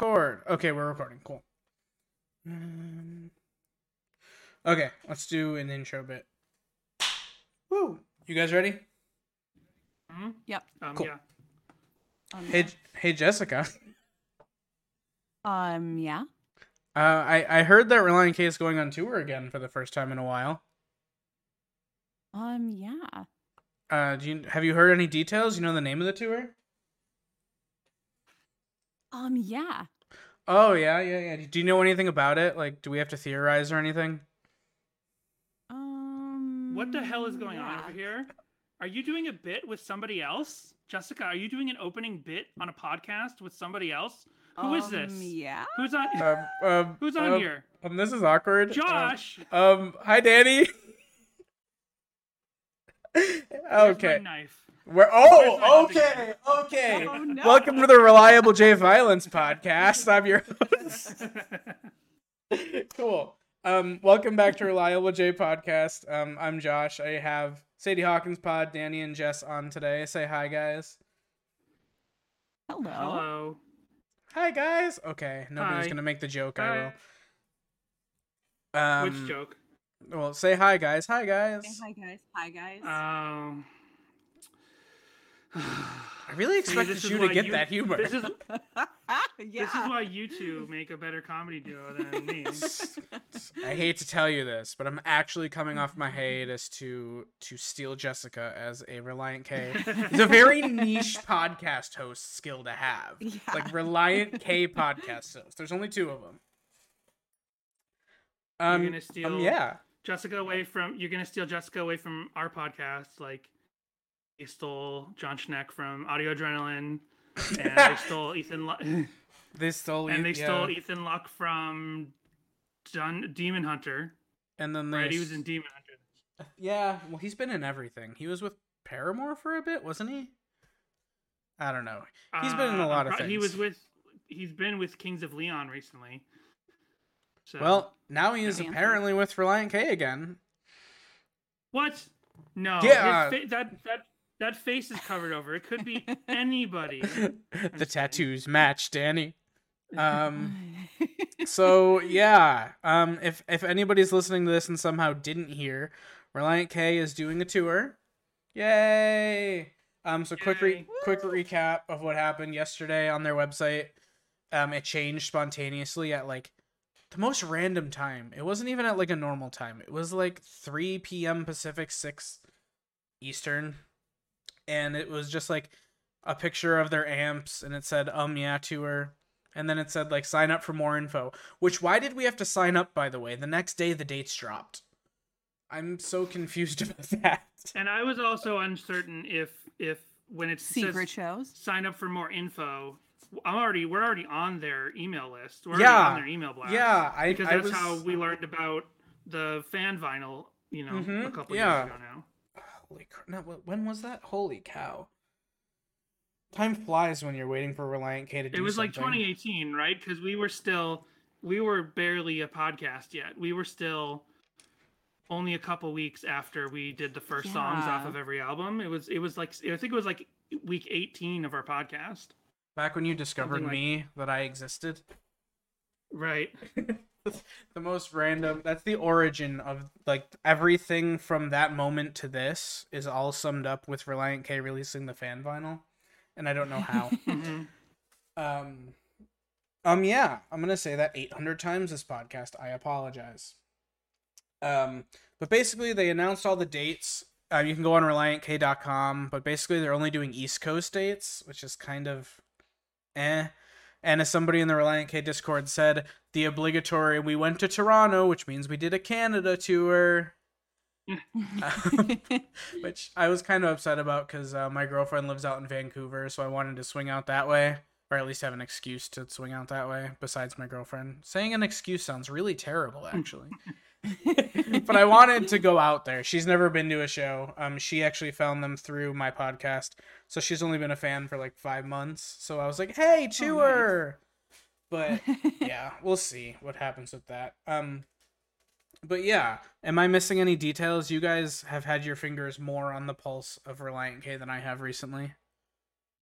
Record. Okay, we're recording. Cool. Um, okay, let's do an intro bit. Woo! You guys ready? Hmm? Yep. Um, Cool. Yeah. Um, Hey, hey, Jessica. Um. Yeah. Uh, I I heard that Relient K is going on tour again for the first time in a while. Um. Yeah. Uh, do you have you heard any details? You know the name of the tour? Um. Yeah. Oh yeah, yeah, yeah. Do you know anything about it? Like, do we have to theorize or anything? Um. What the hell is going on over here? Are you doing a bit with somebody else? Jessica, are you doing an opening bit on a podcast with somebody else? Who is this? Um, Yeah. Who's on Um, um, Who's on um, here? Um, this is awkward. Josh. Um, um hi, Danny. Okay. my knife. We're oh okay okay. Oh, no. Welcome to the Reliable J Violence podcast. I'm your host. cool. Um, welcome back to Reliable J podcast. Um, I'm Josh. I have Sadie Hawkins Pod, Danny, and Jess on today. Say hi, guys. Hello. Hello. Hi, guys. Okay, nobody's Hi. gonna make the joke. Hi. I will. Um, Which joke? Well, say hi, guys. Hi, guys. Hey, hi guys. Hi guys. Um. I really expected this is you to why get that humor. This is yeah. this is why you two make a better comedy duo than me. I hate to tell you this, but I'm actually coming off my hiatus to to steal Jessica as a Relient K. It's a very niche podcast host skill to have. Yeah. Like Relient K podcast host. There's only two of them. Um, You're gonna steal um, yeah. Jessica away from you're gonna steal Jessica away from our podcast, like they stole Jon Schneck from Audio Adrenaline, and they stole Ethan Lu- They stole and they yeah. stole Ethan Luck from Dun- Demon Hunter. and then they Right, he was in Demon Hunter. Yeah, well, he's been in everything. He was with Paramore for a bit, wasn't he? I don't know. He's been in a Uh, lot of pro- He was with he's been with Kings of Leon recently. So Well, now he is apparently with Relient K again. what? No, Yeah. his fa- that that that face is covered over. It could be anybody. the tattoos match, Danny. Um. So yeah. Um. If if anybody's listening to this and somehow didn't hear, Relient K is doing a tour. Yay! Um. So quick re- quick recap of what happened yesterday on their website. Um. It changed spontaneously at like the most random time. It wasn't even at like a normal time. It was like 3 p.m. Pacific, 6 Eastern. And it was just like a picture of their amps and it said um yeah tour and then it said like sign up for more info which why did we have to sign up by the way the next day the dates dropped i'm so confused about that And I was also uncertain if if when it Secret says shows. sign up for more info, I'm already we're already on their email list. We're Yeah. already on their email blast. yeah i because I that's was how we learned about the fan vinyl. You know, a Mhm, couple yeah. years ago now. Holy crap no, when was that holy cow time flies when you're waiting for relient k to do It was like 2018, right? Because we were still we were barely a podcast yet. We were still only a couple weeks after we did the first songs off of every album. It was it was like I think it was like week 18 of our podcast. back when you discovered like- me that i existed Right. the most random that's the origin of like everything from that moment to this is all summed up with relient k releasing the fan vinyl and i don't know how. Mhm. um um yeah i'm gonna say that 800 times this podcast. I apologize. Um but basically they announced all the dates. Uh, you can go on relientk.com but basically they're only doing east coast dates which is kind of eh and as somebody in the relient k discord said the obligatory we went to toronto which means we did a canada tour Um, which I was kind of upset about because uh, my girlfriend lives out in Vancouver, so I wanted to swing out that way, or at least have an excuse to swing out that way. Besides my girlfriend, saying an excuse sounds really terrible, actually. but I wanted to go out there. She's never been to a show. Um, she actually found them through my podcast, so she's only been a fan for like five months. So I was like, "Hey, tour!" But yeah, we'll see what happens with that. Um, but yeah, am I missing any details? You guys have had your fingers more on the pulse of Relient K than I have recently.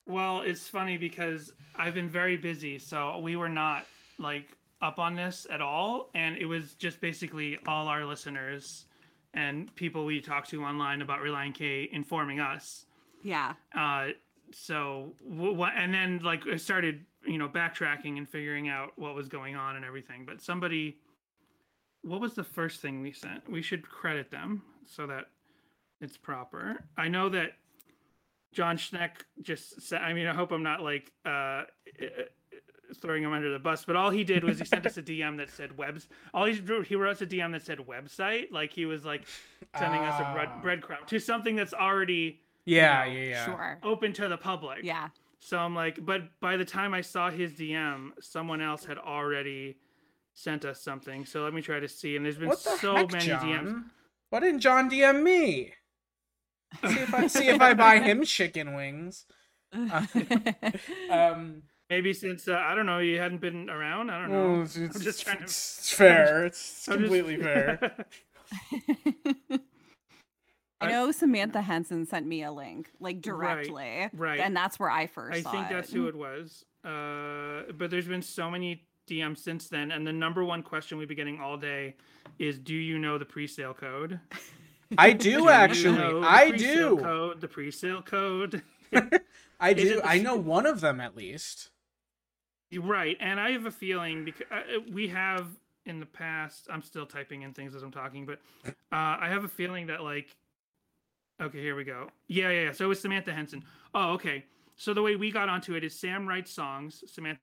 Well, it's funny because I've been very busy, so we were not like up on this at all, and it was just basically all our listeners and people we talked to online about Relient K informing us. Yeah. Uh, so what? And then like I started, you know, backtracking and figuring out what was going on and everything. But somebody, what was the first thing we sent? We should credit them so that it's proper. I know that Jon Schneck just said. I mean, I hope I'm not like uh, throwing him under the bus, but all he did was he sent us a DM that said webs. All he wrote, he wrote us a DM that said website. Like he was like sending us a bread, Ah. breadcrumb to something that's already Yeah, know, yeah, yeah. Sure. open to the public. Yeah. So I'm like, but by the time I saw his DM, someone else had already sent us something. So let me try to see. And there's been the so heck, many John? DMs. Why didn't John DM me? See if I see if I buy him chicken wings. Um, Maybe since uh, I don't know, you hadn't been around. I don't know. well, it's, it's, just trying to- it's- it's fair. It's I'm just- completely fair. I know Samantha Henson sent me a link, like directly. right. And that's where I first I saw think it. that's who it was. Uh, but there's been so many DMs since then, and the number one question we've been getting all day is, "Do you know the pre-sale code?" I Do do you actually. know the I do. Code, the pre-sale code. I do. the I s- know one of them at least. Right, and I have a feeling because uh, we have in the past. I'm still typing in things as I'm talking, but uh, I have a feeling that like, okay, here we go. Yeah, yeah. yeah. So it's Samantha Henson. Oh, okay. So the way we got onto it is Sam writes songs. Samantha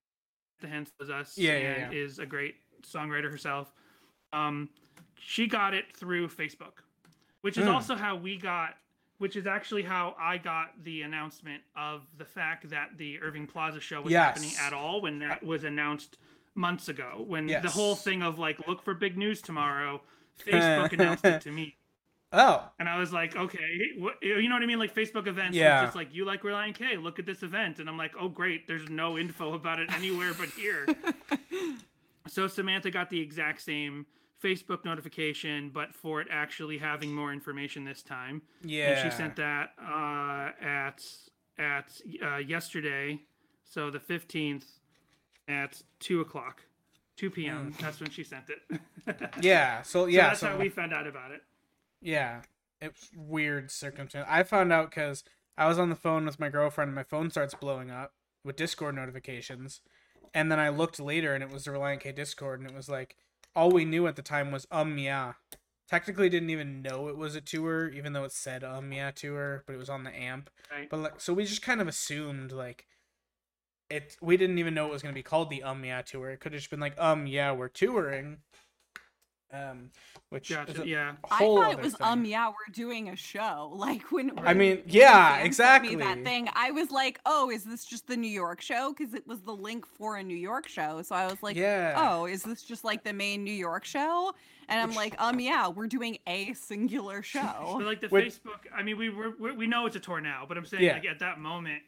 Henson is us. Yeah, yeah, yeah. Is a great songwriter herself. Um, she got it through Facebook, which is Mm. also how we got. Which is actually how I got the announcement of the fact that the Irving Plaza show was happening at all when that was announced months ago. When the whole thing of like, look for big news tomorrow, Facebook announced it to me. Oh, And I was like, okay, what, you know what I mean? Like Facebook events, Yeah. it's just like, you like Relient K, look at this event. And I'm like, oh, great, there's no info about it anywhere but here. so Samantha got the exact same Facebook notification, but for it actually having more information this time. yeah. And she sent that uh, at at uh, yesterday, so the 15th at 2 o'clock. 2 p.m. That's when she sent it. Mm. Yeah. So So yeah. that's so how we found out about it. Yeah, it's weird circumstance. I found out because I was on the phone with my girlfriend, and my phone starts blowing up with Discord notifications, and then I looked later, and it was the Relient K Discord, and it was like all we knew at the time was um yeah. Technically, didn't even know it was a tour, even though it said um yeah tour, but it was on the amp. Right. But like, so we just kind of assumed like it. We didn't even know it was gonna be called the um yeah tour. It could have just been like um yeah we're touring. Um, which Gotcha. yeah. I thought it was thing. um yeah we're doing a show like when I mean, yeah, Sam exactly. that thing I was like oh is this just the New York show because it was the link for a New York show so I was like yeah. oh is this just like the main New York show and I'm Which- like um yeah we're doing a singular show But like the Which- Facebook, I mean, we were we we know it's a tour now, but I'm saying Yeah. like at that moment,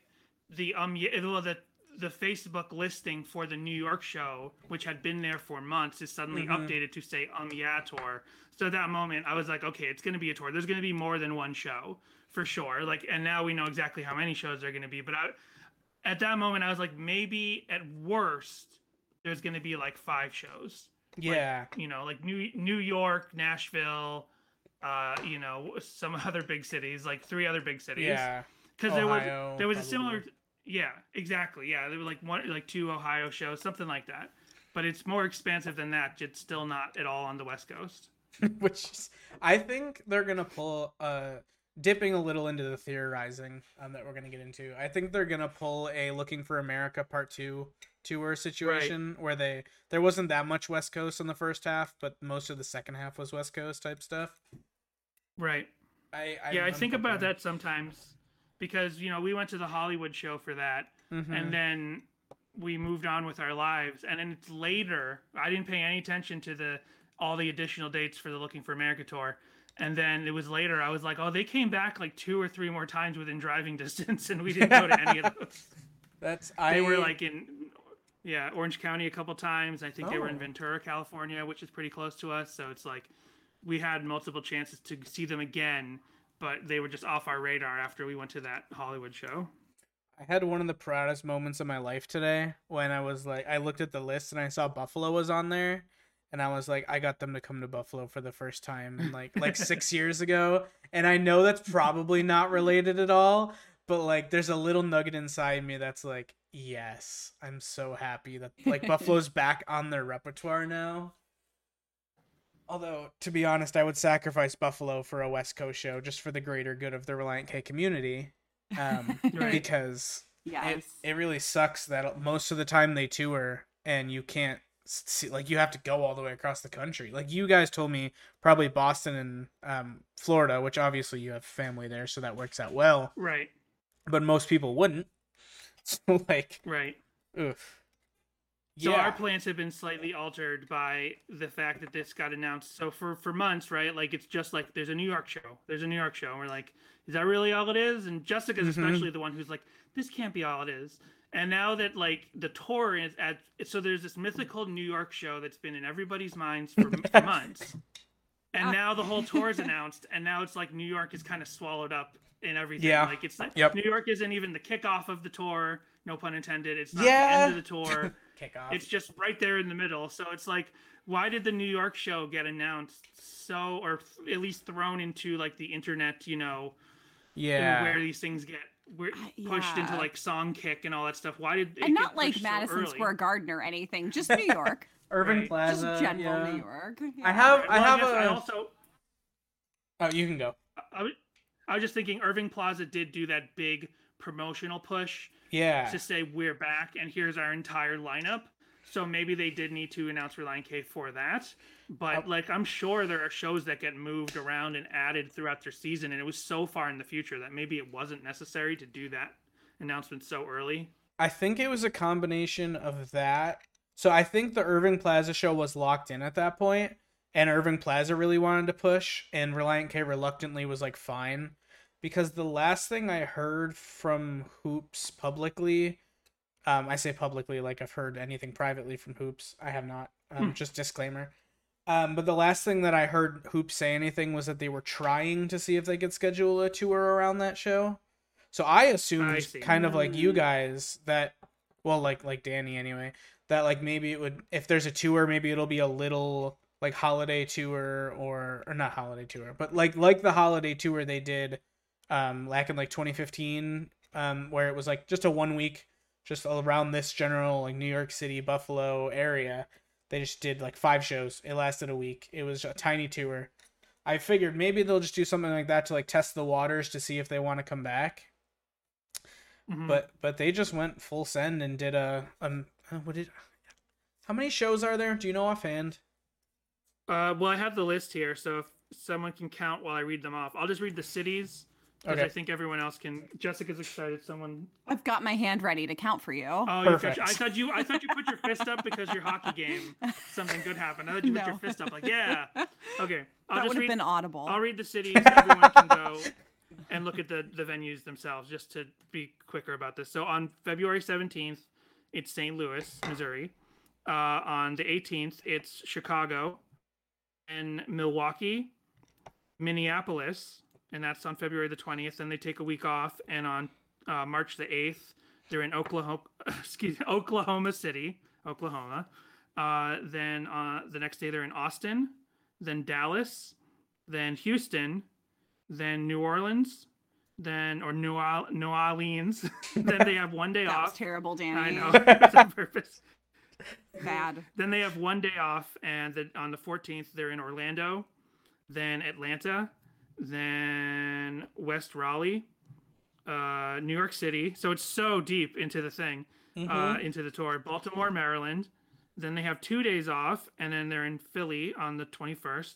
the um yeah, well the the Facebook listing for the New York show, which had been there for months, is suddenly Mhm. updated to say um yeah tour. So at that moment, I was like, okay, it's gonna be a tour. There's gonna be more than one show for sure. Like, and now we know exactly how many shows there are gonna be. But I, at that moment, I was like, maybe at worst, there's gonna be like five shows yeah. you know, like New New York, Nashville, uh, you know, some other big cities, like three other big cities. yeah. because there was there was a similar, yeah, exactly, yeah, there were like one like two Ohio shows, something like that. But it's more expansive than that. It's still not at all on the West Coast. Which is, I think they're gonna pull uh dipping a little into the theorizing um, that we're gonna get into. I think they're gonna pull a Looking for America Part Two tour situation where they there wasn't that much West Coast in the first half, but most of the second half was West Coast type stuff. Right. I, I yeah, I think about that sometimes because you know we went to the Hollywood show for that, Mhm. and then we moved on with our lives. And then it's later i didn't pay any attention to the all the additional dates for the looking for america tour. And then it was later i was like oh they came back like two or three more times within driving distance and we didn't go to any of those. That's I they were like in yeah orange county a couple times. I think they were in Oh. ventura california which is pretty close to us. So it's like we had multiple chances to see them again but they were just off our radar after we went to that hollywood show I had one of the proudest moments of my life today when I was like, I looked at the list and I saw Buffalo was on there, and I was like, I got them to come to Buffalo for the first time like like six years ago, and I know that's probably not related at all, but like, there's a little nugget inside me that's like, yes, I'm so happy that like Buffalo's back on their repertoire now. Although, to be honest, I would sacrifice Buffalo for a West Coast show just for the greater good of the Relient K community. Um, Right. because yes. it, it really sucks that most of the time they tour and you can't see like you have to go all the way across the country like you guys told me probably boston and um, florida which obviously you have family there so that works out well Right. but most people wouldn't so like Right. oof So yeah our plans have been slightly altered by the fact that this got announced. So for for months, right? Like it's just like there's a New York show. There's a New York show, and we're like, is that really all it is? And Jessica's Mhm. especially the one who's like, this can't be all it is. And now that like the tour is at, so there's this mythical New York show that's been in everybody's minds for, for months. And now the whole tour is announced, and now it's like New York is kind of swallowed up in everything. Yeah. Like it's like Yep. New York isn't even the kickoff of the tour. No pun intended. It's not Yeah. the end of the tour. kick off It's just right there in the middle. So it's like, why did the New York show get announced so, or th- at least thrown into like the internet, you know, yeah where these things get where, Uh, pushed into like Songkick and all that stuff? Why did it and get not like pushed so Madison? Square Garden or anything, just New York, irving Right. plaza just general yeah. New York. I have Right, i have guess a I also oh you can go I, I was just thinking Irving Plaza did do that big promotional push yeah to say we're back and here's our entire lineup. So maybe they did need to announce Relient K for that. But like I'm sure there are shows that get moved around and added throughout their season and it was so far in the future that maybe it wasn't necessary to do that announcement so early. I think it was a combination of that. So I think the Irving Plaza show was locked in at that point, and Irving Plaza really wanted to push, and Relient K reluctantly was like, fine. Because the last thing I heard from Hoops publicly, um, I say publicly like I've heard anything privately from Hoops. I have not. Um, Hmm. Just disclaimer. Um, but the last thing that I heard Hoops say anything was that they were trying to see if they could schedule a tour around that show. So I assumed, see. kind of like you guys, that well, like like Danny anyway, that like maybe it would if there's a tour, maybe it'll be a little like holiday tour or or not holiday tour, but like like the holiday tour they did um back in like 2015 um where it was like just a one week just around this general like New York City Buffalo area. They just did like five shows. It lasted a week. It was a tiny tour. I figured maybe they'll just do something like that to like test the waters to see if they want to come back. Mhm. But but they just went full send and did a um uh, what did how many shows are there? Do you know offhand? uh, well, I have the list here, so if someone can count while I read them off, I'll just read the cities because Okay. I think everyone else can. Jessica's excited. Someone I've got my hand ready to count for you. Oh, you got Perfect. I thought you. I thought you put your fist up because your hockey game something good happened. I thought you put your fist up like yeah. Okay, I'll that just would have read. been audible. I'll read the cities. Everyone can go and look at the the venues themselves just to be quicker about this. So on February seventeenth, it's St. Louis, Missouri. Uh, on the eighteenth, it's Chicago, and Milwaukee, Minneapolis, and that's on February the twentieth. Then they take a week off, and on uh, March the eighth, they're in Oklahoma. Excuse me, Oklahoma City, Oklahoma. Uh, then uh, the next day they're in Austin, then Dallas, then Houston, then New Orleans, then or New, Orle- New Orleans. then they have one day that was off. terrible, Danny. I know it's on purpose. Bad. Then they have one day off, and then on the 14th they're in Orlando, then Atlanta, then West Raleigh, uh, New York City. So it's so deep into the thing, Mm-hmm. uh, into the tour. Baltimore, Maryland. Then they have two days off, and then they're in Philly on the 21st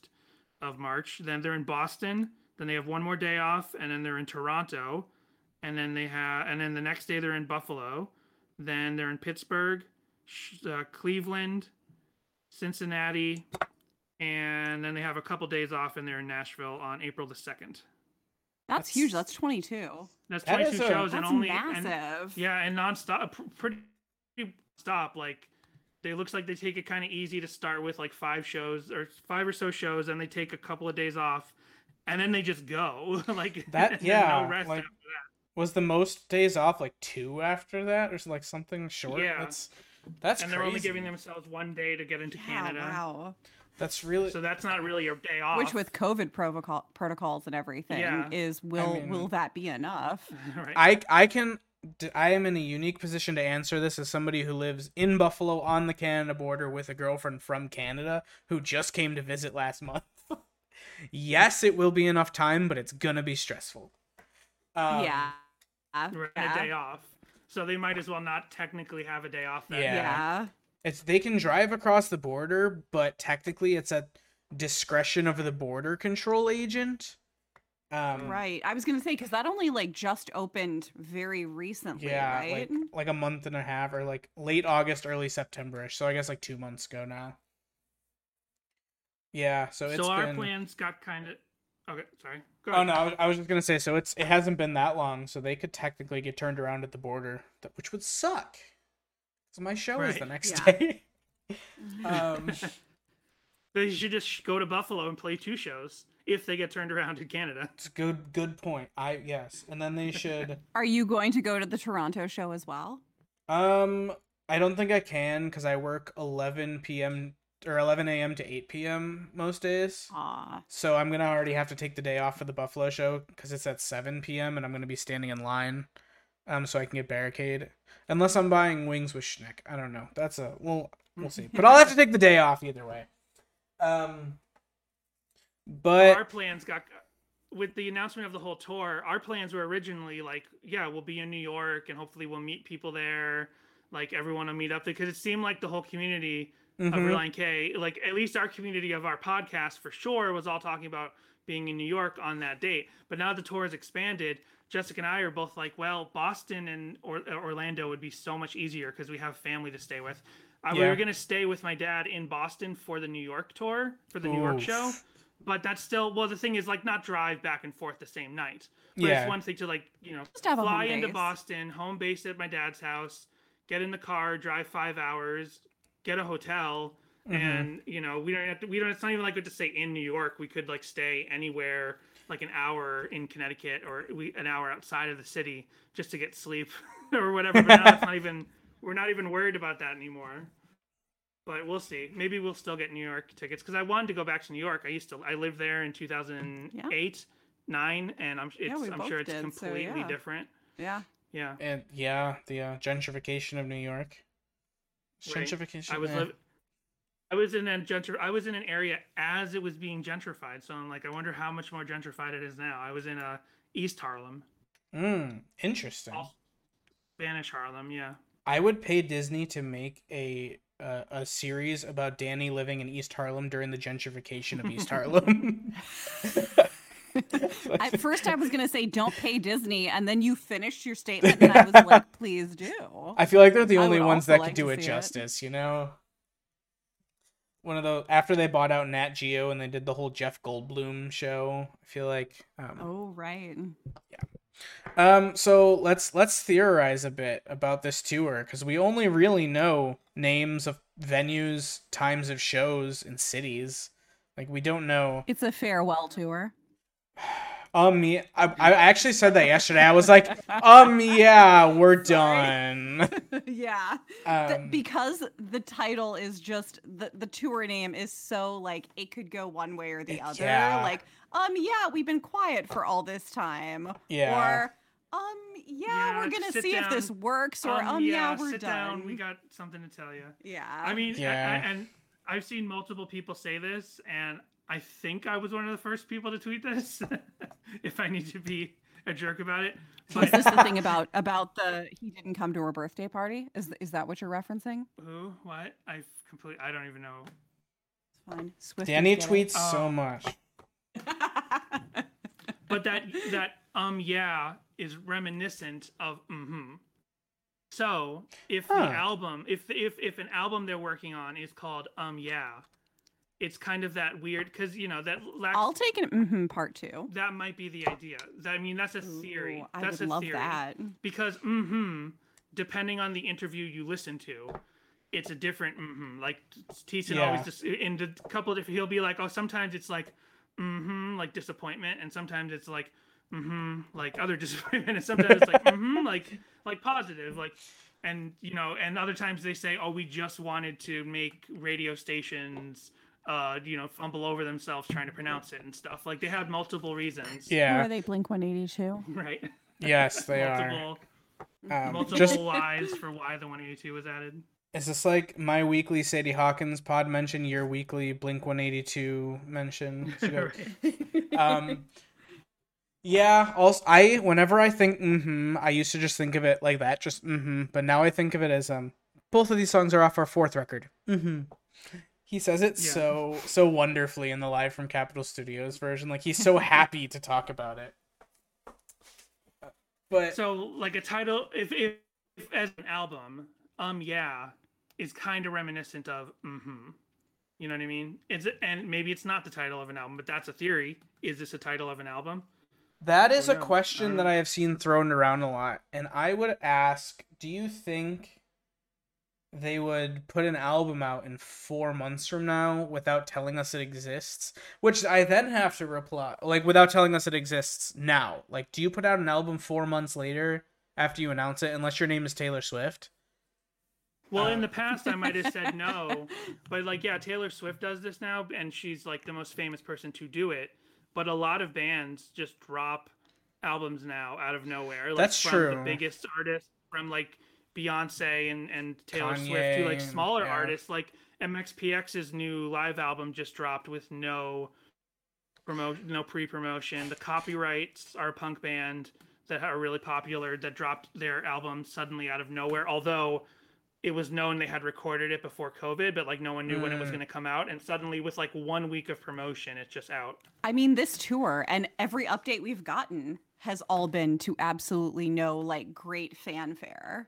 of March. Then they're in Boston. Then they have one more day off, and then they're in Toronto, and then they have, and then the next day they're in Buffalo. Then they're in Pittsburgh, uh, Cleveland, Cincinnati, and then they have a couple days off, and they're in Nashville on April the second. That's, That's- huge. That's 22. That's That 22 is a- shows, That's and only and- massive. yeah, and nonstop, pr- pretty stop. Like, they looks like they take it kind of easy to start with, like five shows or five or so shows, and they take a couple of days off, and then they just go. like That- yeah, no rest like- after that. Was the most days off like two after that, or like something short? Yeah. That's that's and crazy. they're only giving themselves one day to get into Yeah, Canada. wow. That's really So that's not really a day off. Which with COVID protocol protocols and everything Yeah. is will mean- will that be enough? right. I I can I am in a unique position to answer this as somebody who lives in Buffalo on the Canada border with a girlfriend from Canada who just came to visit last month. yes, it will be enough time, but it's gonna be stressful. Um, yeah. Right, yeah. a day off. So they might as well not technically have a day off. That Yeah. yeah. It's they can drive across the border, but technically it's at discretion of the border control agent. Um, Right. I was gonna say because that only like just opened very recently, Yeah, right? like like a month and a half, or like late August, early September-ish. So I guess like two months ago now. Yeah, so it's So our been. plans got kind of. Okay, sorry. Go Oh no, I was, I was just gonna say. So it's it hasn't been that long, so they could technically get turned around at the border, which would suck. So my show is the next Yeah. day. um, They should just go to Buffalo and play two shows if they get turned around in Canada. it's a good good point. I yes, and then they should. Are you going to go to the Toronto show as well? Um, I don't think I can because I work 11 p.m. or 11 a.m. to 8 p.m. most days. Aw. So I'm gonna already have to take the day off for the Buffalo show because it's at 7 p.m. and I'm gonna be standing in line, um, so I can get barricade. Unless I'm buying wings with Schneck, I don't know. That's a well, we'll see. But I'll have to take the day off either way. Um, but our plans got with the announcement of the whole tour. Our plans were originally like, yeah, we'll be in New York and hopefully we'll meet people there. Like everyone will meet up because it seemed like the whole community of mhm, Relient K, like at least our community of our podcast for sure, was all talking about being in New York on that date. But now the tour has expanded. Jessica and I are both like, well, Boston and or- Orlando would be so much easier because we have family to stay with. Uh, We Yeah. were gonna stay with my dad in Boston for the New York tour for the New York show, but that's still well. The thing is, like, not drive back and forth the same night. But Yeah. it's one thing to like, you know, Just have fly into base. Boston, home base at my dad's house, get in the car, drive five hours, get a hotel, mhm. and you know we don't have to. We don't. It's not even like we have to stay in New York. We could like stay anywhere, like an hour in Connecticut or we an hour outside of the city just to get sleep or whatever. But now it's not even. We're not even worried about that anymore. But we'll see. Maybe we'll still get New York tickets because I wanted to go back to New York. I used to. I lived there in 2008, nine, and I'm. It's, Yeah, we I'm both sure it's did, so completely yeah. different. Yeah. Yeah. and yeah, the uh, gentrification of New York. Right. Gentrification. I was eh. Liv- I was in a gentr- I was in an area as it was being gentrified. So I'm like, I wonder how much more gentrified it is now. I was in uh, East Harlem, Mm, interesting. also Spanish Harlem. Yeah. I would pay Disney to make a uh, a series about Danny living in East Harlem during the gentrification of East Harlem. At first, I was gonna say don't pay Disney, and then you finished your statement, and I was like, please do. I feel like they're the only ones that like could do it see it. justice, you know. One of the after they bought out Nat Geo and they did the whole Jeff Goldblum show. I feel like um, Oh right. Yeah. Um, so let's let's theorize a bit about this tour because we only really know names of venues, times of shows, and cities. Like we don't know. It's a farewell tour. Um, yeah, I, I actually said that yesterday. I was like, um, yeah, we're done. yeah. The- Um, because the title is just the the tour name is so like it could go one way or the It- other. yeah. Like, um, yeah, we've been quiet for all this time. Yeah. Or, um, yeah, Yeah, we're gonna sit see if this works. Or, um, yeah, we're sit done. down. We got something to tell you. yeah. I mean, I- I- Yeah. and I've seen multiple people say this, and I think I was one of the first people to tweet this. if I need to be a jerk about it, but this the thing about about the he didn't come to her birthday party? Is is that what you're referencing? who? What? I completely. I don't even know. It's fine. Swift Danny get it. tweets so Oh. much. but that that um yeah is reminiscent of mm-hmm. So if Huh. the album, if if if an album they're working on is called um yeah, it's kind of that weird because you know that lacks, I'll take an mm-hmm part two. that might be the idea. I mean that's a theory. Ooh, I that's would a love theory that. because mm-hmm, depending on the interview you listen to. It's a different mm-hmm. Like Thiessen Yeah. always just in the couple of different. He'll be like, oh, sometimes it's like mm-hmm, like disappointment, and sometimes it's like mm-hmm, like other disappointment, and sometimes it's like mm-hmm, like like positive, like and you know, and other times they say, oh, we just wanted to make radio stations. Uh, you know, fumble over themselves trying to pronounce it and stuff. Like they had multiple reasons. Or Yeah. are they Blink 182? Right. Yes, they are. multiple, Um, multiple just lies for why the 182 was added. is this like my weekly Sadie Hawkins pod mention, your weekly Blink One Eighty Two mention? So Right. um yeah also i whenever i think mm-hmm i used to just think of it like that just mm-hmm but now i think of it as um both of these songs are off our fourth record mm-hmm he says it Yeah. so so wonderfully in the live from capitol studios version like he's so happy to talk about it but So, like a title, if, if, if as an album, um, yeah, is kind of reminiscent of, mm-hmm. You know what I mean? It's and maybe it's not the title of an album, but that's a theory. Is this a title of an album? That is a no. I question don't that. I have seen thrown around a lot. And I would ask, do you think they would put an album out in four months from now without telling us it exists? Which I then have to reply, like, without telling us it exists now. Like, do you put out an album four months later after you announce it, unless your name is Taylor Swift? Well, in Uh, the past, I might have said no, but like, yeah, Taylor Swift does this now, and she's like the most famous person to do it. But a lot of bands just drop albums now out of nowhere. Like That's from true. The biggest artists, from like Beyonce and and Taylor Swift, to like smaller yeah. artists, like MXPX's new live album just dropped with no promotion, no pre-promotion. The Copyrights are a punk band that are really popular that dropped their album suddenly out of nowhere. Although it was known they had recorded it before COVID, but like no one knew when it was Mm. going to come out. And suddenly, with like one week of promotion, it's just out. I mean, this tour and every update we've gotten has all been to absolutely no like great fanfare.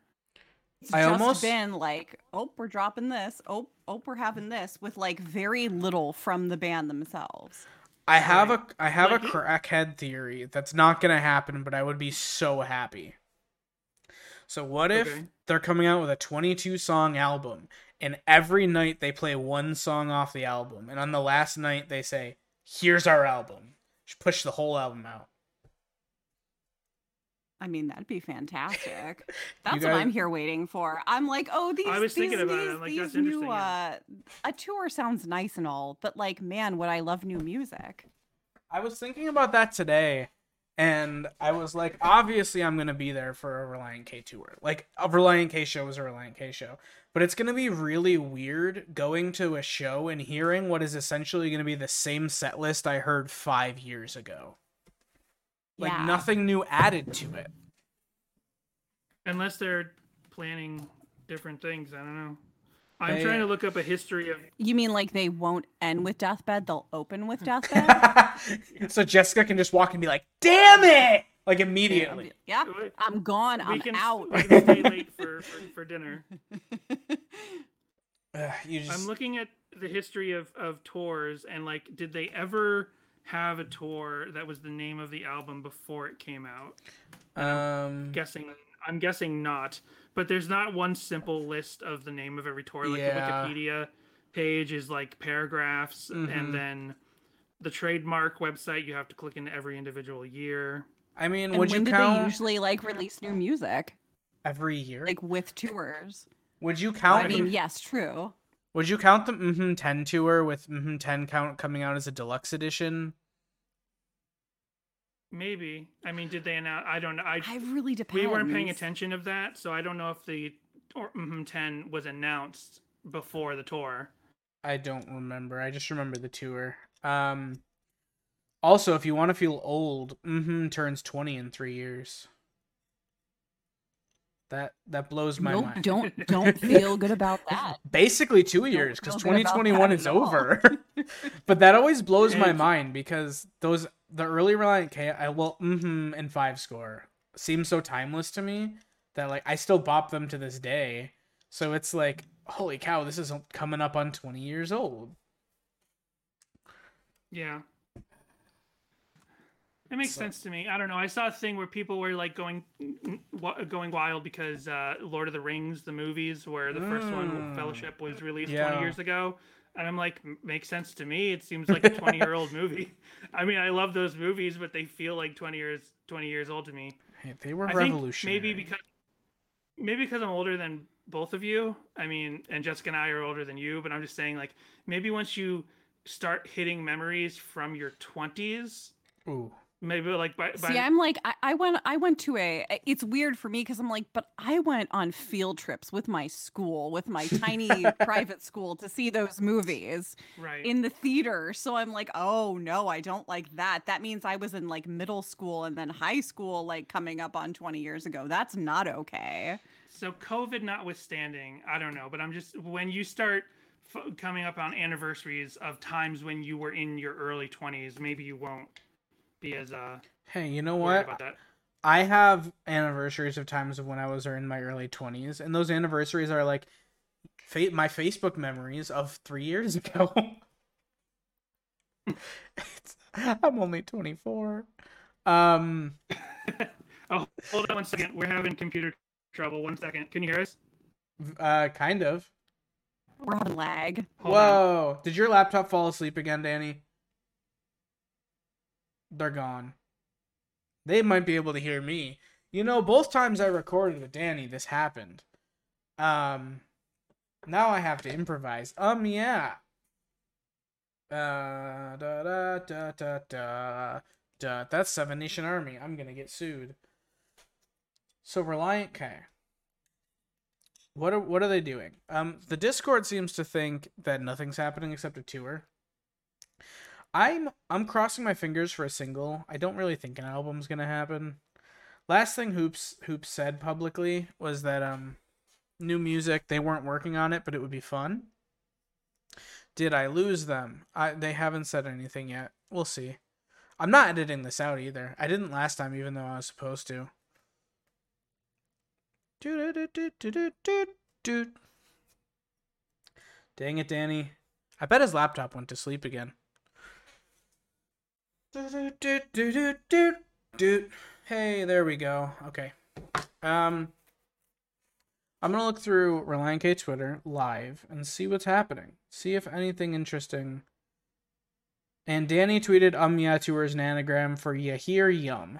It's I just almost- been like, oh, we're dropping this. Oh, oh, we're having this with like very little from the band themselves. I have a Right. I have Like a crackhead theory that's not gonna happen, but I would be so happy. So what if Okay. they're coming out with a 22 song album, and every night they play one song off the album, and on the last night they say, "Here's our album," Just push the whole album out. I mean, that'd be fantastic. That's what I'm here waiting for. I'm like, oh, these. was these, thinking about it, these, like, these new, yeah. uh, a tour sounds nice and all, but like, man, would I love new music? I was thinking about that today, and I was like, obviously, I'm gonna be there for a Relient K tour. Like, a Relient K show is a Relient K show, but it's gonna be really weird going to a show and hearing what is essentially gonna be the same set list I heard five years ago. Like Yeah. nothing new added to it. Unless they're planning different things. I don't know. I'm They- trying to look up a history of. You mean like they won't end with Deathbed? They'll open with Deathbed? so Jessica can just walk and be like, "Damn it!" Like immediately. Yeah, I'm gone. we I'm can, out. We can stay late for, for, for dinner. Ugh, you just I'm looking at the history of, of tours and like, did they ever have a tour that was the name of the album before it came out? um Guessing, I'm guessing not. But there's not one simple list of the name of every tour. Like Yeah. the Wikipedia page is like paragraphs, Mhm. and then the trademark website you have to click into every individual year. I mean, And would when you did count they usually like release new music? every year? Like with tours? would you count I mean, yes, true. Would you count the mm 10 tour with mm 10 count coming out as a deluxe edition? Maybe. I mean, did they announce? I don't know. I I really depends. we weren't paying attention of that, so I don't know if the or, mhm, 10 was announced before the tour. I don't remember. I just remember the tour. Um also, if you want to feel old, mm turns 20 in 3 years. That that blows my Nope, mind. don't don't feel good about that. Basically 2 years cuz feel good about 2021 is over. but that always blows my mind because those the early Relient K I well mm hmm. and 5 score seem so timeless to me that like I still bop them to this day. So it's like holy cow, this is coming up on 20 years old. Yeah. It makes So- sense to me. I don't know. I saw a thing where people were like going going wild because uh, Lord of the Rings, the movies, where the first one, Mm. Fellowship, was released Yeah. 20 years ago. And I'm like, makes sense to me. It seems like a 20 year old movie. I mean, I love those movies, but they feel like 20 years 20 years old to me. Hey, they were I revolutionary. maybe because maybe because I'm older than both of you. I mean, and Jessica and I are older than you, but I'm just saying like maybe once you start hitting memories from your 20s, Ooh. Maybe like by, by See, I'm like, I, I went, I went to a. It's weird for me because I'm like, but I went on field trips with my school, with my tiny private school, to see those movies right. in the theater. So I'm like, oh no, I don't like that. That means I was in like middle school and then high school, like coming up on 20 years ago. That's not okay. So COVID notwithstanding, I don't know, but I'm just when you start f- coming up on anniversaries of times when you were in your early 20s, maybe you won't be as uh Hey, you know what? about that. I have anniversaries of times of when I was in my early 20s, and those anniversaries are like fa- my Facebook memories of three years ago. it's, I'm only 24. Um, Oh, hold on one second. We're having computer trouble. One second. Can you hear us? uh, kind of. We're having lag. Hold on. Whoa! Did your laptop fall asleep again, Danny? They're gone. They might be able to hear me. You know, both times I recorded with Danny, this happened. Um, now I have to improvise. Um, yeah. Uh, da da da da da da. That's Seven Nation Army. I'm gonna get sued. So Relient K. What are what are they doing? Um, the Discord seems to think that nothing's happening except a tour. I'm I'm crossing my fingers for a single. I don't really think an album's gonna happen. Last thing Hoops Hoops said publicly was that um, new music they weren't working on it, but it would be fun. Did I lose them? I they haven't said anything yet. We'll see. I'm not editing this out either. I didn't last time, even though I was supposed to. Dang it, Danny. I bet his laptop went to sleep again. Doot, doot, doot, doot, doot, doot. Hey, there we go. Okay. Um I'm gonna look through Relient K Twitter live and see what's happening. See if anything interesting. And Danny tweeted um yeah tours an anagram for you hear yum.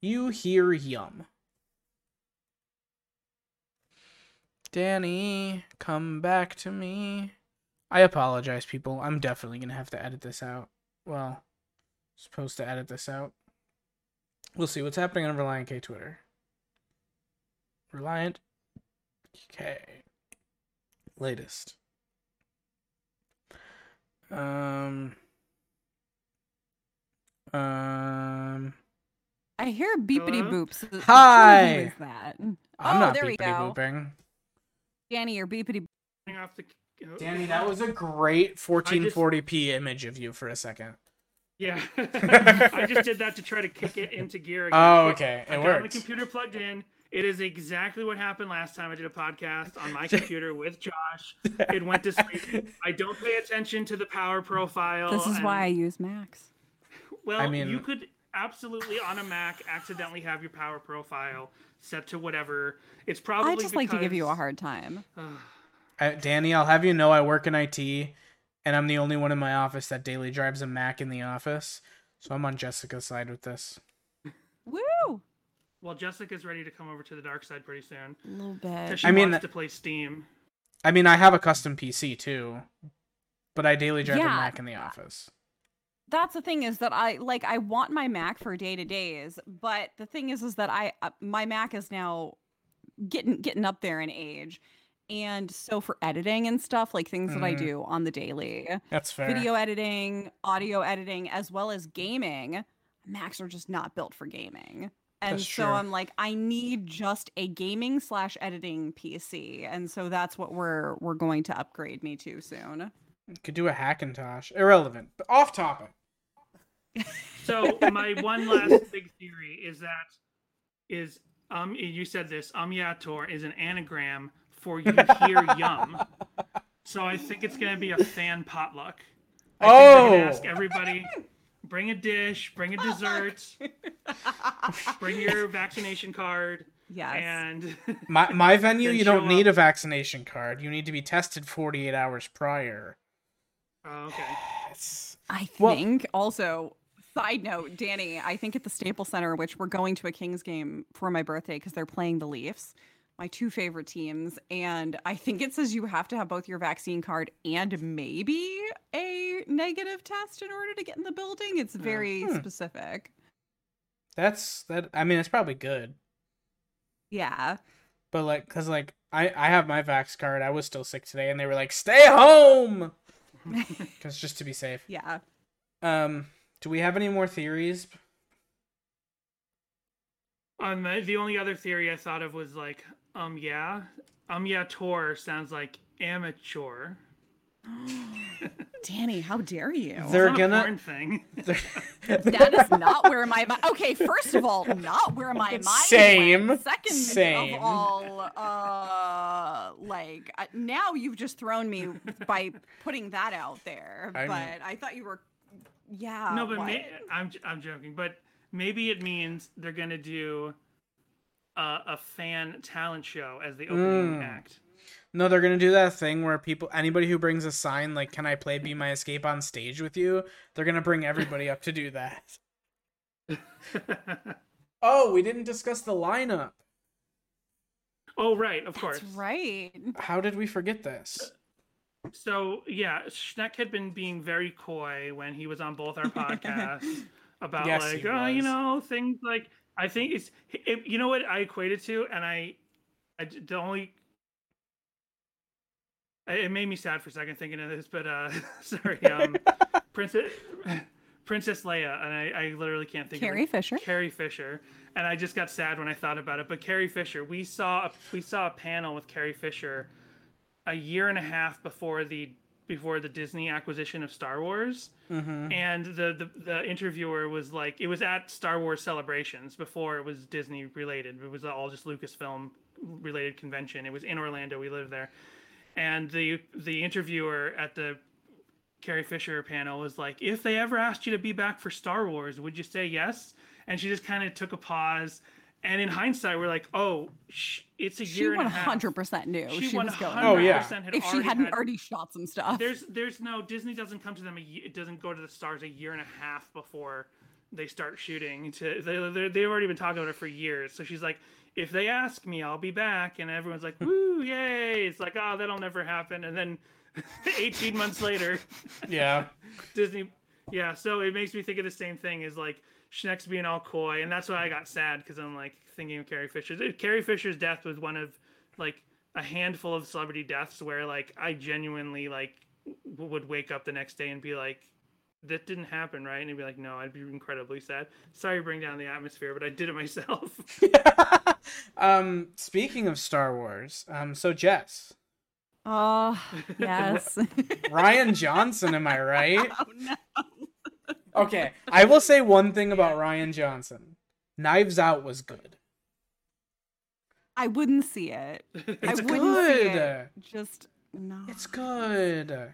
You hear yum. Danny, come back to me. I apologize, people. I'm definitely gonna have to edit this out. Well, supposed to edit this out. We'll see what's happening on Relient K Twitter. Relient K. Latest. Um. Um. I hear beepity boops. Which one of you Hi. is that? I'm Oh, not there we beepity go. booping. Danny, you're beepity. Turning off the. Danny, that was a great 1440p image of you for a second. Yeah. I just did that to try to kick it into gear again. Oh, okay. I It got my computer plugged in. It is exactly what happened last time I did a podcast on my computer with Josh. It went to sleep. I don't pay attention to the power profile. This is and- why I use Macs. Well, I mean- you could absolutely on a Mac accidentally have your power profile set to whatever. It's probably I just like to give you a hard time. Uh, Danny, I'll have you know I work in IT, and I'm the only one in my office that daily drives a Mac in the office. So I'm on Jessica's side with this. Woo! Well, Jessica's ready to come over to the dark side pretty soon. A little 'cause bit. She I mean- wants to play Steam. I mean, I have a custom PC too, but I daily drive a Mac in the office. That's the thing is that I like I want my Mac for day to days, but the thing is is that I uh, my Mac is now getting getting up there in age. And so for editing and stuff, like things that I Mhm. do on the daily, That's fair. video editing, audio editing, as well as gaming, Macs are just not built for gaming. And That's so true. I'm like, I need just a gaming slash editing PC. And so that's what we're we're going to upgrade me to soon. Could do a Hackintosh. Irrelevant. But off topic. So my one last big theory is that is um you said this umyator is an anagram for you hear yum. So I think it's gonna be a fan potluck. I think they're gonna Oh! ask everybody bring a dish, bring a dessert, bring your vaccination card, Yes. and My my venue, you don't need up. a vaccination card. You need to be tested 48 hours prior. Oh, okay. It's I Well- think also. Side note, Danny, I think at the Staples Center, which we're going to a Kings game for my birthday because they're playing the Leafs, my two favorite teams. And I think it says you have to have both your vaccine card and maybe a negative test in order to get in the building. It's very Hmm. specific. that's that. I mean, it's probably good, Yeah. but like, cause like I I have my vax card. I was still sick today, and they were like, "Stay home," cause just to be safe. Yeah. Um, do we have any more theories? Um, the the only other theory I thought of was like, um, yeah, um, yeah, tour sounds like amateur. Danny, how dare you? They're not gonna- porn thing. that is not where my mind. Okay, first of all, not where my mind. Same, Went. Second same. of all, uh, like uh, now you've just thrown me by putting that out there. I but. I thought you were. Yeah. no, but what? may, I'm j- I'm joking. But maybe it means they're gonna do a, a fan talent show as the opening Mm. act. No, they're gonna do that thing where people, anybody who brings a sign like "Can I play Be My Escape" on stage with you? They're gonna bring everybody up to do that. Oh, we didn't discuss the lineup. oh right, of course. That's right. How did we forget this? So yeah, Schneck had been being very coy when he was on both our podcasts about Yes, like, he oh, you know, things like I think it's it, you know what I equated to, and I, I the only. It made me sad for a second thinking of this, but uh, sorry, um, Princess Princess Leia, and I, I literally can't think Carrie of it. Fisher. Carrie Fisher, and I just got sad when I thought about it. But Carrie Fisher, we saw we saw a panel with Carrie Fisher a year and a half before the before the Disney acquisition of Star Wars, Mm-hmm. and the, the the interviewer was like, it was at Star Wars celebrations before it was Disney related. It was all just Lucasfilm related convention. It was in Orlando. We lived there, and the the interviewer at the Carrie Fisher panel was like, if they ever asked you to be back for Star Wars, would you say yes? And she just kind of took a pause. And in hindsight, we're like, oh, sh- it's a year and a one half. hundred percent knew She she, one was going. hundred Oh, yeah. percent had If she already hadn't had- already shot some stuff. there's there's no Disney doesn't come to them a it doesn't go to the stars a year and a half before they start shooting to they, they, they've already been talking about it for years so she's like if they ask me i'll be back and everyone's like woo yay it's like oh that'll never happen and then 18 months later Yeah. disney yeah so it makes me think of the same thing as like Schneck's being all coy and that's why i got sad because i'm like thinking of carrie fisher carrie fisher's death was one of like a handful of celebrity deaths where like i genuinely like w- would wake up the next day and be like that didn't happen right and i'd be like no i'd be incredibly sad sorry to bring down the atmosphere but i did it myself um, speaking of Star Wars, um, so Jess, Oh yes. Rian Johnson, am I right? oh no. Okay, I will say one thing about Rian Johnson. Knives Out was good. I wouldn't see it. I It's wouldn't good. see it. Just no. It's good.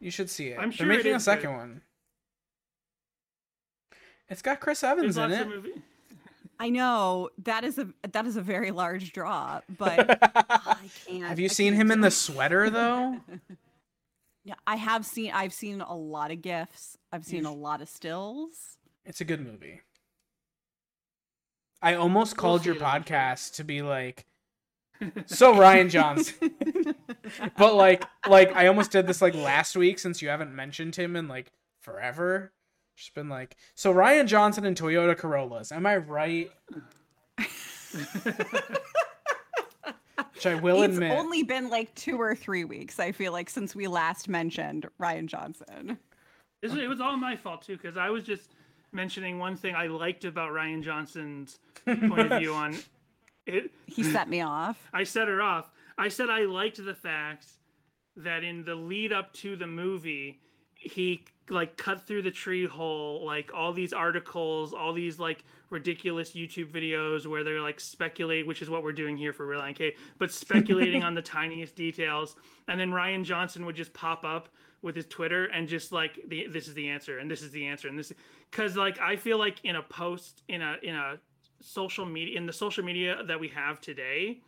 You should see it. I'm sure They're sure it making a second good. one. It's got Chris Evans There's in it. movie I know that is a that is a very large draw, but I can't. Have you I seen can't him in do the sweater though? Yeah, I have seen. I've seen a lot of gifs. I've seen You a lot of stills. It's a good movie. I almost called see your it, podcast to be like, so Rian Johnson, but like, like I almost did this like last week since you haven't mentioned him in like forever. Just been like, so Rian Johnson and Toyota Corollas. Am I right? Which I will it's admit. only been like two or three weeks. I feel like since we last mentioned Ryan Johnson. Was- it was all my fault too, because I was just mentioning one thing I liked about Rian Johnson's point of view on it. He set me off. I set her off. I said I liked the fact that in the lead up to the movie, he like cut through the tree hole, like all these articles, all these like ridiculous YouTube videos where they're like speculate, which is what we're doing here for Real K, but speculating on the tiniest details, and then Rian Johnson would just pop up with his Twitter and just like the this is the answer and this is the answer and this because like I feel like in a post in a in a social media in the social media that we have today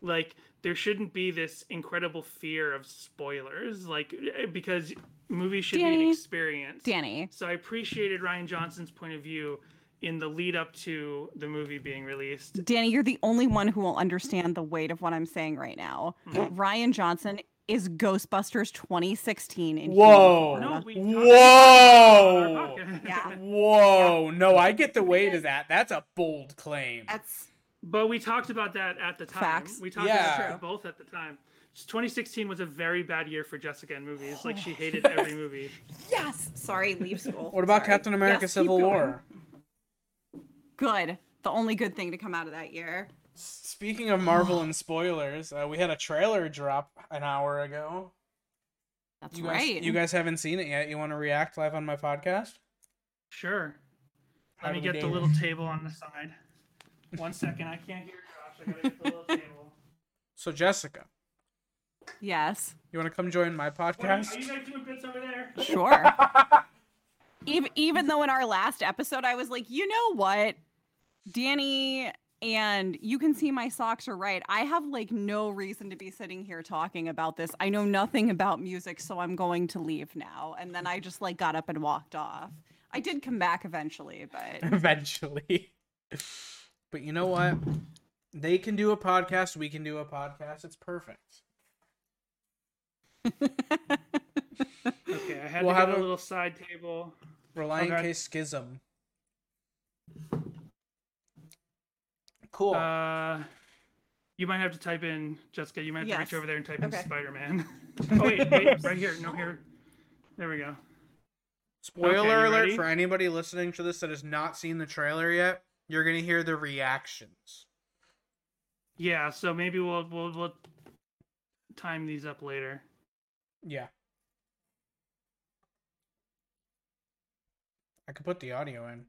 like there shouldn't be this incredible fear of spoilers like because movies should be Danny. an experience. Danny. So I appreciated Rian Johnson's point of view in the lead up to the movie being released. Danny, you're the only one who will understand the weight of what I'm saying right now. Mhm. Rian Johnson is Ghostbusters 2016 in Whoa. No, we Whoa. Yeah. Whoa. No, I get the weight of that. That's a bold claim. That's But we talked about that at the time. Facts. We talked Yeah. about it both at the time. 2016 was a very bad year for Jessica in movies. Like she hated every movie. yes. Sorry, leave school. What about Sorry. Captain America Yes, Civil. War? Good. The only good thing to come out of that year. Speaking of Marvel and spoilers, uh, we had a trailer drop an hour ago. That's You guys, right. you guys haven't seen it yet. You want to react live on my podcast? Sure. How Let me get the little table on the side. One second, I can't hear Josh. I gotta get the little table. So Jessica, yes. you want to come join my What are, podcast? are you guys doing bits over there? Sure. even even though in our last episode I was like, you know what, Danny, and you can see my socks are right. I have like no reason to be sitting here talking about this. I know nothing about music, so I'm going to leave now. And then I just like got up and walked off. I did come back eventually, but Eventually. But you know what? They can do a podcast. We can do a podcast. It's perfect. Okay, I had We'll to have a, a- little side table. Reliant Okay. Case Schism. Cool. Uh, you might have to type in Jessica. You might have to reach over there and type in Spider-Man. oh wait, wait, right here. No, here. There we go. Spoiler okay, alert ready? for anybody listening to this that has not seen the trailer yet. You're gonna hear the reactions. Yeah, so maybe we'll we'll we'll time these up later. Yeah. I could put the audio in.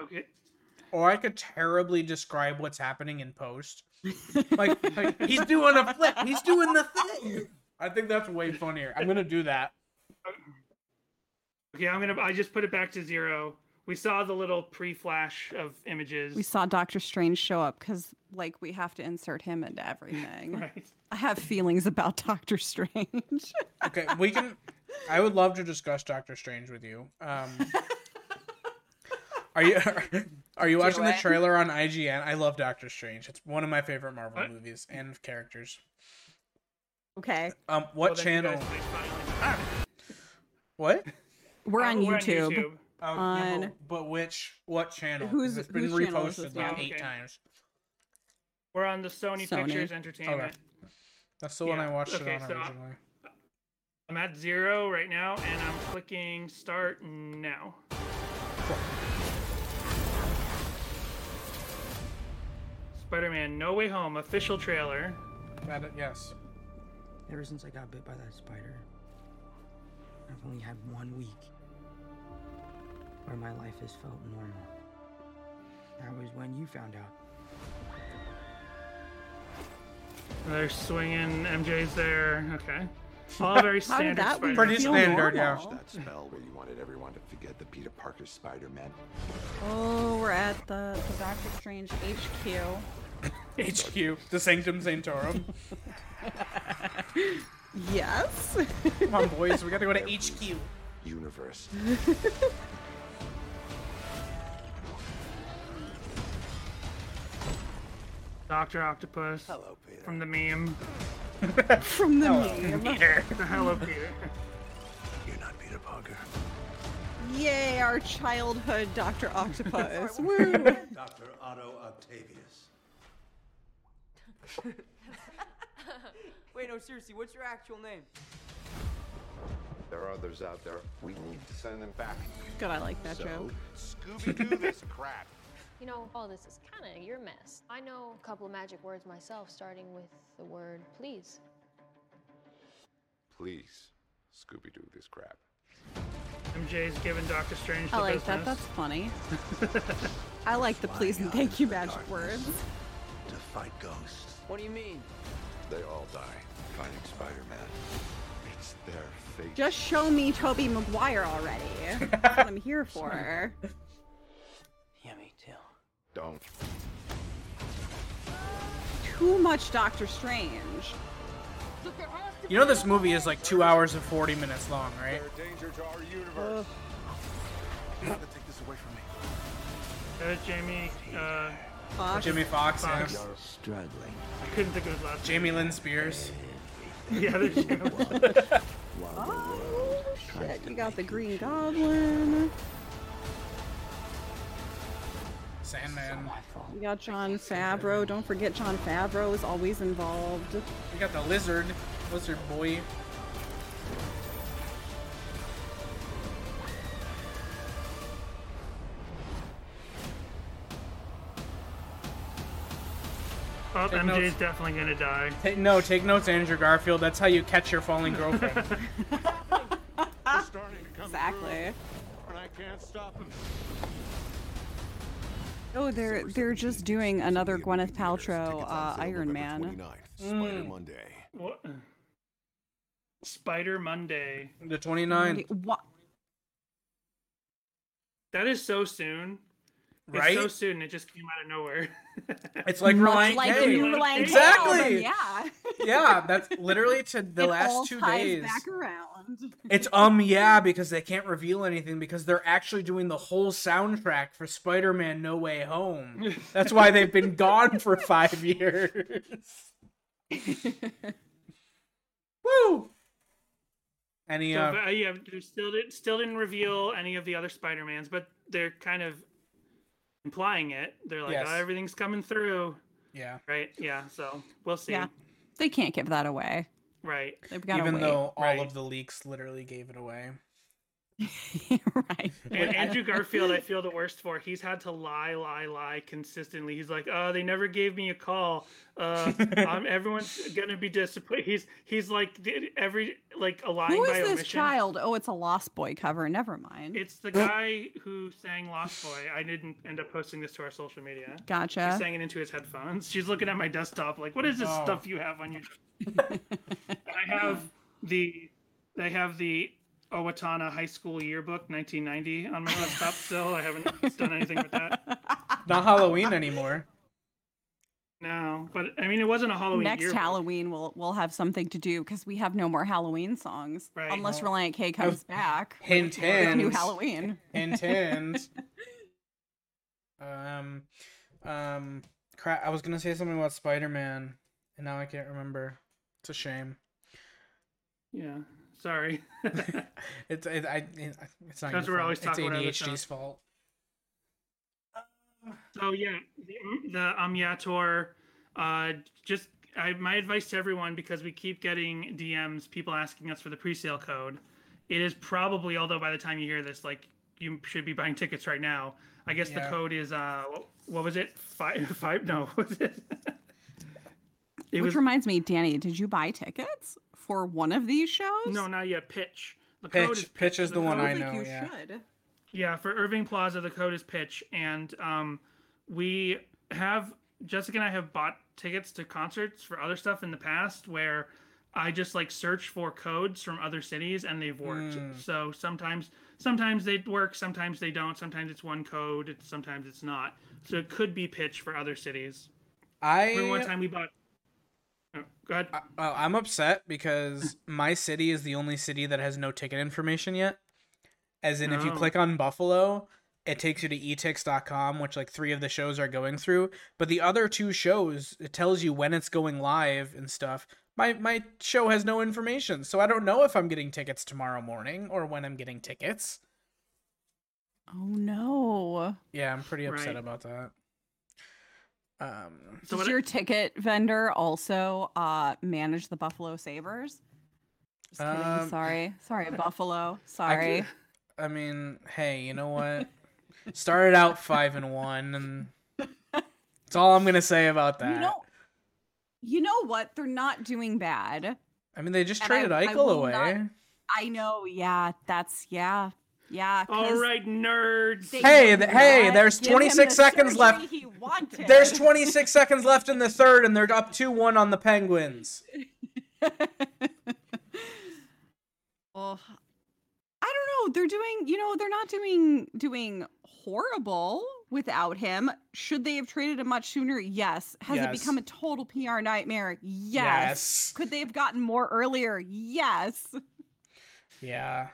Okay. Or I could terribly describe what's happening in post. Like, like he's doing a flip. He's doing the thing. I think that's way funnier. I'm gonna do that. Okay, I'm gonna. I just put it back to zero. We saw the little pre-flash of images. we saw Doctor Strange show up because like we have to insert him into everything. Right. I have feelings about Doctor Strange. Okay, we can. I would love to discuss Doctor Strange with you. Um, are you are you watching the trailer on IGN? I love Doctor Strange. It's one of my favorite Marvel What? movies and characters. okay. Um, what Well, then you channel? guys might finally- What? We're on YouTube. YouTube. Oh, yeah, On- but, but which what channel? Whose- it's been whose reposted this like now? eight Okay. times. We're on the Sony, Sony. Pictures Entertainment. That's the one I watched okay, it on so originally. I'm at zero right now, and I'm clicking start now. Spider-Man: No Way Home official trailer. That, yes. Ever since I got bit by that spider, I've only had one week where my life has felt normal. That was when you found out. They're swinging. MJ's there. Okay. All very How did standard that Spider-Man. Pretty feel standard, yeah. That spell where you wanted everyone to forget the Peter Parker Spider-Man. Oh, we're at the, the Doctor Strange HQ. HQ, the Sanctum Sanctorum. Yes. Come on, boys, we gotta go to HQ. Universe. Doctor Octopus Hello, Peter. from the meme. From the meme. Peter. Hello, Peter. You're not Peter Parker. Yay, our childhood Doctor Octopus. Woo. Dr. Otto Octavius. Wait, no, seriously, what's your actual name? There are others out there. We need to send them back. Good, I like that so, joke. Scooby-Doo this crap. You know, all this is kind of your mess. I know a couple of magic words myself, starting with the word please. Please, Scooby-Doo this crap. MJ's giving Doctor Strange the I like business. that. That's funny. I like the please and thank you magic words. To fight ghosts. What do you mean? They all die fighting Spider-Man. It's their fate. Just show me Tobey Maguire already. That's what I'm here for. Yeah, me too. Don't. Too much Doctor Strange. You know this movie is like two hours and forty minutes long, right? Danger to our universe. You gotta take this away from me. Uh, Jamie, uh, Foxx. Jimmy Fox, yeah. Foxx. You're struggling. I couldn't think of his last Jamie Lynn Spears. name. Yeah, there's Jamie. Oh, shit. to You got the Green Goblin. Sandman. My fault. You got Jon Favreau. Don't forget Jon Favreau is always involved. We got the lizard, lizard boy. Oh, Take MJ's notes. definitely gonna die. Ta- no, take notes, Andrew Garfield. That's how you catch your falling girlfriend. They're starting to come Exactly. through, I can't stop them. Oh, they're they're just doing another Gwyneth Paltrow uh, Iron Man. Spider Monday. What? Spider Monday. the 29th, What? That is so soon. It's right? so soon. It just came out of nowhere. It's like Much Reliant like K. the new Reliant Exactly. album, yeah. yeah, that's literally to the It last all two ties days. back around. It's um yeah because they can't reveal anything because they're actually doing the whole soundtrack for Spider-Man No Way Home. That's why they've been gone for 5 years. Woo! Any So, uh uh, yeah, they still didn't still didn't reveal any of the other Spider Mans, but they're kind of implying it. They're like, Yes. oh, everything's coming through, yeah. right? Yeah. So we'll see. Yeah. They can't give that away. Right. They've got to Even wait. though all Right. of the leaks literally gave it away. right. And Andrew Garfield, I feel the worst for. He's had to lie, lie, lie consistently. He's like, "Oh, they never gave me a call. Uh, um, everyone's gonna be disappointed." He's he's like every like a lying Who is by this omission. child? Oh, it's a Lost Boy cover. Never mind. It's the guy who sang Lost Boy. I didn't end up posting this to our social media. Gotcha. Gotcha. sang it into his headphones. She's looking at my desktop like, "What is this Oh. stuff you have on your?" I have the, I have the Owatonna High School Yearbook 1990 on my laptop still. I haven't done anything with that. Not Halloween anymore. No, but I mean, it wasn't a Halloween Next yearbook. Halloween, we'll we'll have something to do because we have no more Halloween songs Right. unless Well, Relient K comes back. Hint, with a new. Halloween. Hint, hint. um, um, crap. I was gonna say something about Spider-Man, and now I can't remember. It's a shame. Yeah, sorry. It's it, I it, it's not. That's your what we're always talking about other It's ADHD's stuff. fault. So yeah, the, the Amyator, uh, just I, my advice to everyone because we keep getting DMs, people asking us for the pre-sale code. It is probably, although by the time you hear this, like you should be buying tickets right now. I guess the code is uh, what, what was it? Five, five? No, what was it? it Which was reminds me, Danny, did you buy tickets for one of these shows? no, not yet. Pitch. The code is Pitch, pitch is the one code- I Sounds know. like you Yeah. should. Yeah, for Irving Plaza, the code is pitch, and um, we have Jessica and I have bought tickets to concerts for other stuff in the past where I just like search for codes from other cities and they've worked. Mm. So sometimes sometimes they work, sometimes they don't. Sometimes it's one code, it's, sometimes it's not. So it could be pitch for other cities. I remember one time we bought. Oh, go ahead. I- uh, I'm upset because my city is the only city that has no ticket information yet. As in, if you Oh. click on Buffalo, it takes you to etix.com, which like three of the shows are going through. But the other two shows, it tells you when it's going live and stuff. My my show has no information, so I don't know if I'm getting tickets tomorrow morning or when I'm getting tickets. Oh no. Yeah, I'm pretty upset Right. about that. Um, So Does what- your ticket vendor also uh manage the Buffalo Sabres? Um, Sorry. Sorry, Buffalo. Sorry. I mean, hey, you know what? Started out five and one, and that's all I'm gonna say about that. You know You know what? They're not doing bad. I mean, they just and traded I Eichel will away. not- I know. Yeah, that's yeah. Yeah. All right, nerds. Hey, th- hey, there's 26 seconds left. He. There's 26 seconds left in the third, and they're up 2 1 on the Penguins. Oh, I don't know. They're doing, you know, they're not doing doing horrible. without him. Should they have traded him much sooner? Yes. Has it become a total PR nightmare? Yes. Yes. Could they have gotten more earlier? Yes. Yeah.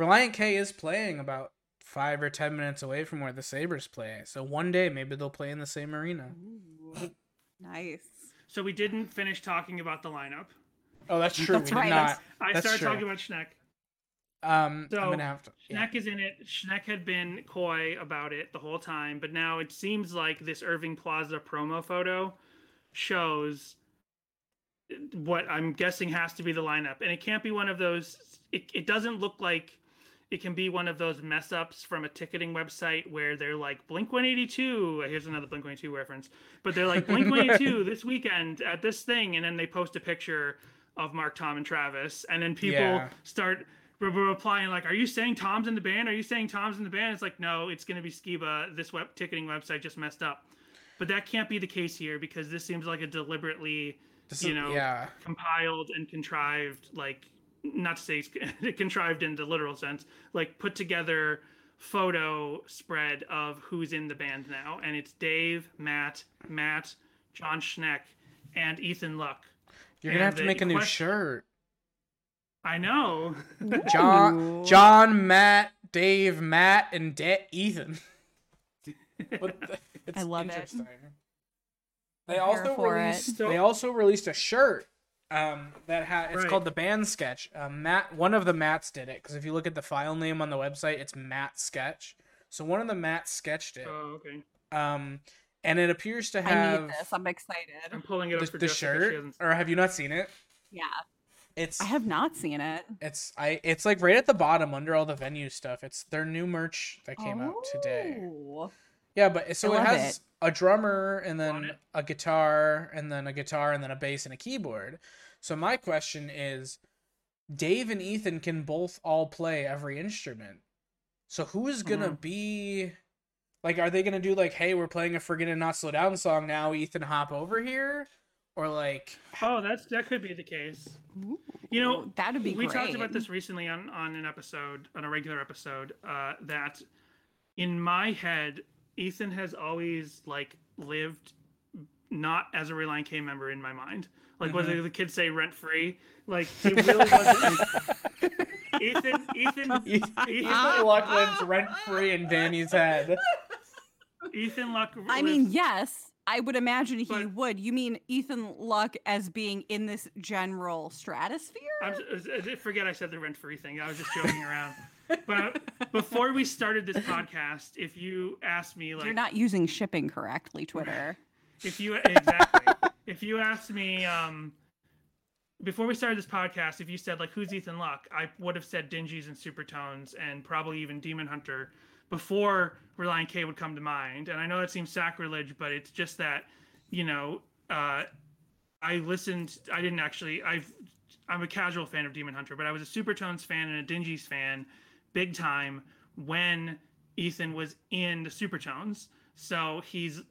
Relient K is playing about five or ten minutes away from where the Sabres play. So one day maybe they'll play in the same arena. Nice. So we didn't finish talking about the lineup. Oh, that's true. That's we right. did not. I That's started true. talking about Schneck. Um, So, I'm gonna have to. yeah. Schneck is in it. Schneck had been coy about it the whole time, but now it seems like this Irving Plaza promo photo shows what I'm guessing has to be the lineup. And it can't be one of those it, it doesn't look like it can be one of those mess ups from a ticketing website where they're like Blink 182. Here's another Blink 182 reference. But they're like Blink 182 this weekend at this thing and then they post a picture of Mark, Tom and Travis and then people Yeah. start re- re- replying like, "Are you saying Tom's in the band? Are you saying Tom's in the band?" It's like, "No, it's going to be Skiba. This web ticketing website just messed up." But that can't be the case here because this seems like a deliberately, This you is- know, yeah. compiled and contrived, like not to say it's contrived in the literal sense, like put together photo spread of who's in the band now, and it's Dave, Matt, Matt, Jon Schneck, and Ethan Luck. You're gonna have to make a new quest- shirt. I know. John, John, Matt, Dave, Matt, and da- Ethan. What the- it's I love it. interesting. They I'm also for it. released. They also released a shirt. Um, that ha- it's Right. called the band sketch. Um, Matt, one of the Matts did it because if you look at the file name on the website, it's Matt Sketch. So one of the Matts sketched it. Oh, okay. Um, and it appears to have. I have need this. I'm excited. I'm pulling it up the, for the Jessica. She shirt. hasn't- Or have you not seen it? Yeah. It's I have not seen it. It's I it's like right at the bottom under all the venue stuff. It's their new merch that came out today. Yeah, but so it has it. a drummer and then a guitar and then a guitar and then a bass and a keyboard. So my question is Dave and Ethan can both all play every instrument. So who's going to Mhm. be like are they going to do like hey, we're playing a Forget and Not Slow Down song now, Ethan hop over here? Or like Oh, that's that could be the case. You know, that'd be we great. talked about this recently on on an episode, on a regular episode, uh, that in my head, Ethan has always like lived not as a Relient K member in my mind. Like whether mm-hmm. the kids say rent free, like it really wasn't. Ethan, Ethan, Ethan Luck lives rent free in Danny's head. Ethan Luck. I mean, yes, I would imagine he But- would. You mean Ethan Luck as being in this general stratosphere? I'm, I forget I said the rent free thing. I was just joking around. But before we started this podcast, if you asked me like You're not using shipping correctly, Twitter. if you exactly if you asked me um before we started this podcast if you said like who's ethan luck i would have said dingees and supertones and probably even demon hunter before relient k would come to mind and i know that seems sacrilege but it's just that you know uh i listened i didn't actually i've i'm a casual fan of demon hunter but i was a supertones fan and a dingees fan big time when ethan was in the supertones so he's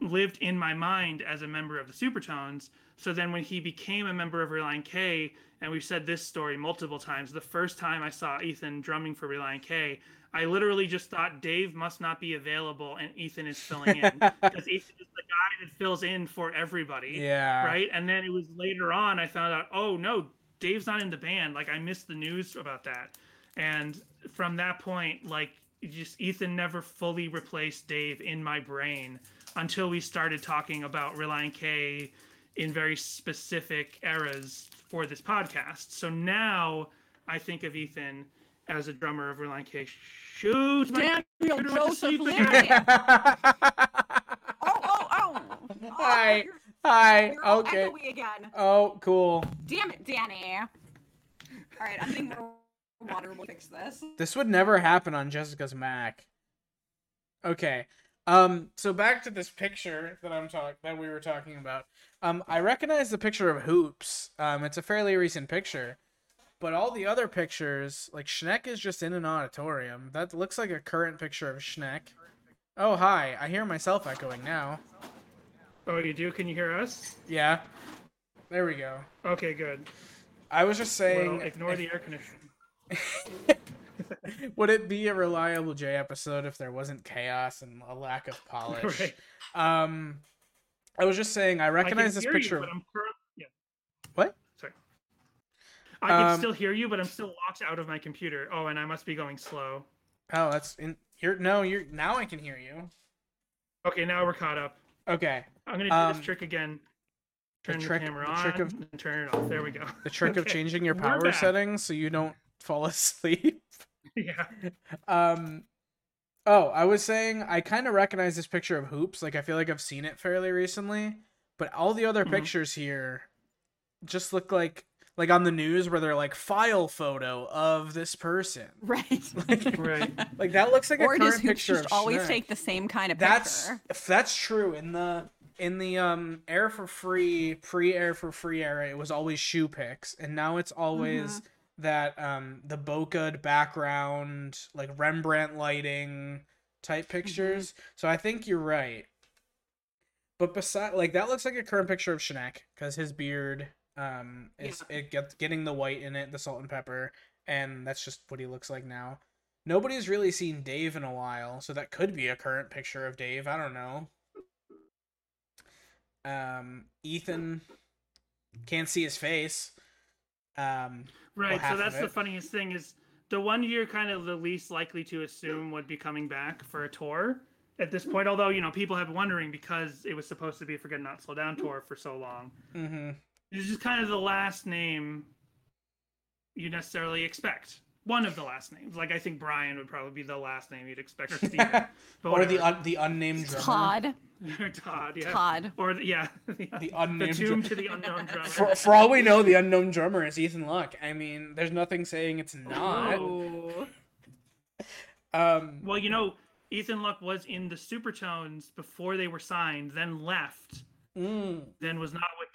lived in my mind as a member of the Supertones. So then when he became a member of Relient K, and we've said this story multiple times, the first time I saw Ethan drumming for Relient K, I literally just thought Dave must not be available and Ethan is filling in. Because Ethan is the guy that fills in for everybody. Yeah. Right. And then it was later on I found out, oh no, Dave's not in the band. Like I missed the news about that. And from that point, like just Ethan never fully replaced Dave in my brain until we started talking about Relient K in very specific eras for this podcast. So now I think of Ethan as a drummer of Relient K. Shoot, my Daniel computer to Joseph sleep Oh, oh, oh! oh Hi. you're- Hi. you're Okay. echoey again. Oh, cool. Damn it, Danny. All right, I think getting water. We'll fix this. This would never happen on Jessica's Mac. Okay. Um so back to this picture that I'm talking that we were talking about. Um I recognize the picture of Hoops. Um it's a fairly recent picture. But all the other pictures, like Schneck is just in an auditorium. That looks like a current picture of Schneck. Oh, hi. I hear myself echoing now. Oh, you do? Can you hear us? Yeah. There we go. Okay, good. I was just saying Well, ignore the air conditioning. Would it be a reliable J episode if there wasn't chaos and a lack of polish? Right. Um, I was just saying I I recognize this hear picture. You, of- but I'm cur- yeah. What? Sorry. I can Um, still hear you, but I'm still locked out of my computer. Oh, and I must be going slow. Oh, that's in. You're no. You're now. I can hear you. Okay, now we're caught up. Okay. I'm gonna do Um, this trick again. the Turn the, trick- camera the on trick of- and turn it off. There we go. The trick of changing your power settings so you don't fall asleep. Yeah. Um. Oh, I was saying I kind of recognize this picture of hoops. Like I feel like I've seen it fairly recently, but all the other Mhm. pictures here just look like like on the news where they're like file photo of this person. Right. Like, Right. like that looks like a or current does Hoops picture just of always Schneck. take the same kind of That's picture? if that's true in the in the um air for free pre air for free era it was always shoe pics and now it's always that um the bokeh background like Rembrandt lighting type pictures so I think you're right but beside like that looks like a current picture of Schneck because his beard um is it gets getting the white in it the salt and pepper and that's just what he looks like now Nobody's really seen Dave in a while, so that could be a current picture of Dave. I don't know. Um, Ethan can't see his face. Um, Right. So that's the funniest thing is the one you're kind of the least likely to assume would be coming back for a tour at this point. Although you know people have been wondering because it was supposed to be a Forget Not Slow Down tour for so long. hmm It's just kind of the last name you necessarily expect. One of the last names. Like I think Brian would probably be the last name you'd expect, or Steven. But or the un- the unnamed drummer. Todd. or Todd. Yeah. Todd. Or the, yeah. The the unnamed tomb drum- to the unknown drummer. For, for all we know, the unknown drummer is Ethan Luck. I mean, there's nothing saying it's not. Oh. Um, Well, you know, Ethan Luck was in the Supertones before they were signed, then left, mm, then was not with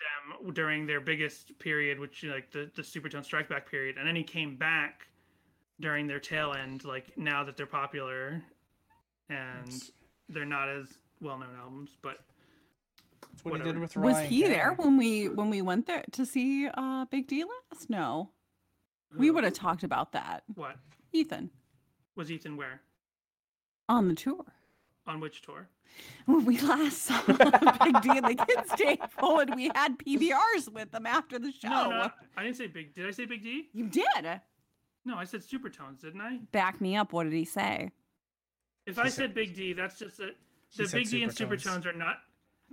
them during their biggest period, which like the the Supertone Strike Back period, and then he came back during their tail end, like now that they're popular, and they're not as well known albums, but that's what he did Whatever. with Was Ryan he there when we when we went there to see uh Big D last? No. We would have talked about that. what Ethan was Ethan where on the tour. On which tour? When we last saw Big D and the kids table and we had PBRs with them after the show. No, no, I didn't say Big. Did I say Big D? You did. No, I said Supertones, didn't I? Back me up. What did he say? If I said Big D, that's just that He the Big D and Supertones. Supertones are not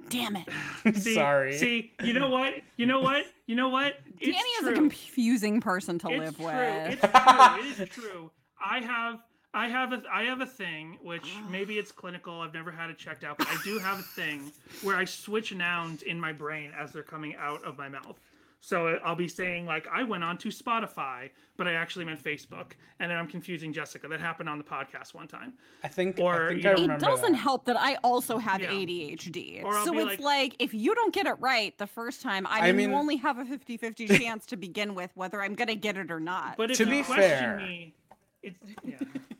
Damn it. see, Sorry. See, you know what? You know what? You know what? It's Danny is true. a confusing person to it's live true. with. It's true. It is true. I have I have a I have a thing which maybe it's clinical. I've never had it checked out, but I do have a thing where I switch nouns in my brain as they're coming out of my mouth. So uh, I'll be saying like I went on to Spotify, but I actually meant Facebook, and then I'm confusing Jessica. That happened on the podcast one time. I think. Or, I think I it doesn't that. help that I also have Yeah. ADHD. So it's like- like, if you don't get it right the first time, I, I mean, mean- you only have a 50 50 chance to begin with whether I'm going to get it or not. But if To you be question fair- me, it's yeah.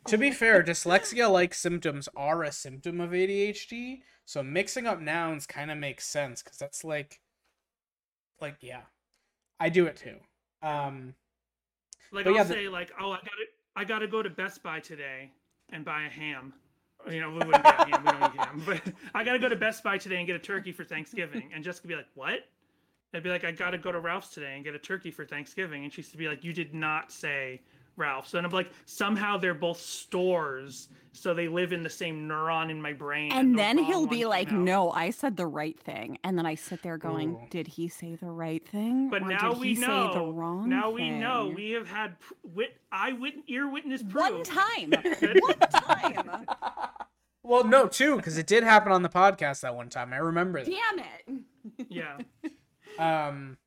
To be fair, dyslexia-like symptoms are a symptom of ADHD, so mixing up nouns kind of makes sense because that's like, like yeah, I do it too. Um, Like I'll yeah, the- say like, oh, I gotta I gotta go to Best Buy today and buy a ham. You know, we wouldn't get ham. We don't eat ham. But I gotta go to Best Buy today and get a turkey for Thanksgiving. And Jessica be like, what? I'd be like, I gotta go to Ralph's today and get a turkey for Thanksgiving. And she's to be like, you did not say Ralph's. And I'm like, somehow they're both stores, so they live in the same neuron in my brain. and the then he'll be like, out. no, I said the right thing. And then I sit there going, Ooh. did he say the right thing? But or now did we he say the know. wrong Now we know. We have had pr- wit, eye wit, ear witness proof. One time. One time. well, no, too, because it did happen on the podcast that one time. I remember that. Damn it. Yeah. Um,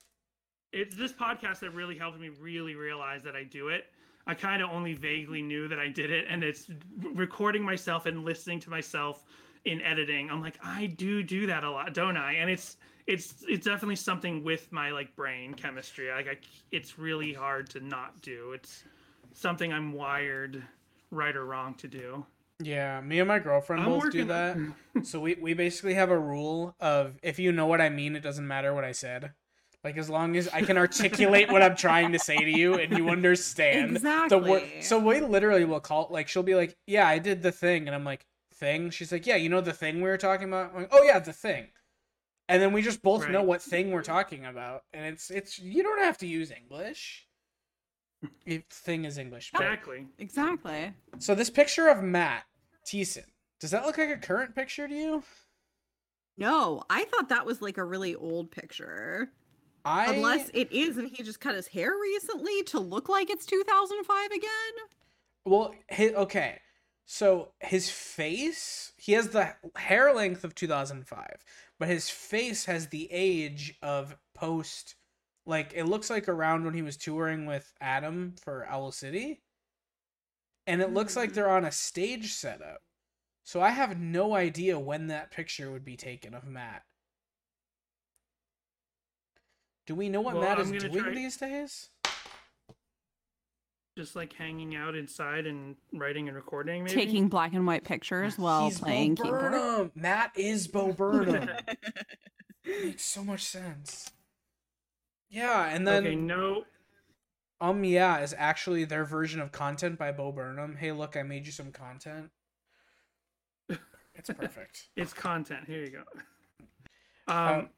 it's this podcast that really helped me really realize that I do it. I kind of only vaguely knew that I did it, and it's recording myself and listening to myself in editing. I'm like, I do do that a lot, don't I? And it's it's it's definitely something with my like brain chemistry. Like, I, it's really hard to not do. It's something I'm wired, right or wrong, to do. yeah, me and my girlfriend I'm both do that. so we we basically have a rule of if you know what I mean, it doesn't matter what I said. Like as long as I can articulate what I'm trying to say to you and you understand the word. Exactly. So we literally will call like she'll be like, "Yeah, I did the thing," and I'm like, "Thing?" She's like, "Yeah, you know the thing we were talking about." I'm like, "Oh yeah, the thing." And then we just both know what thing we're talking about, and it's it's you don't have to use English. If thing is English. but- Exactly. Exactly. So this picture of Matt Thiessen, does that look like a current picture to you? No, I thought that was like a really old picture. I Unless it is and he just cut his hair recently to look like it's 2005 again. Well, his, okay. So his face, he has the hair length of 2005, but his face has the age of post. Like it looks like around when he was touring with Adam for Owl City, and it looks like Mm. they're on a stage setup. So I have no idea when that picture would be taken of Matt. Do we know what Well, Matt is doing try- these days? Just like hanging out inside and writing and recording, maybe. Taking black and white pictures while He's playing Bo keyboard. Burnham. Matt is Bo Burnham. Makes so much sense. Yeah, and then okay, no. um yeah is actually their version of content by Bo Burnham. Hey, look, I made you some content. It's perfect. It's content. Here you go. Um, Um, s-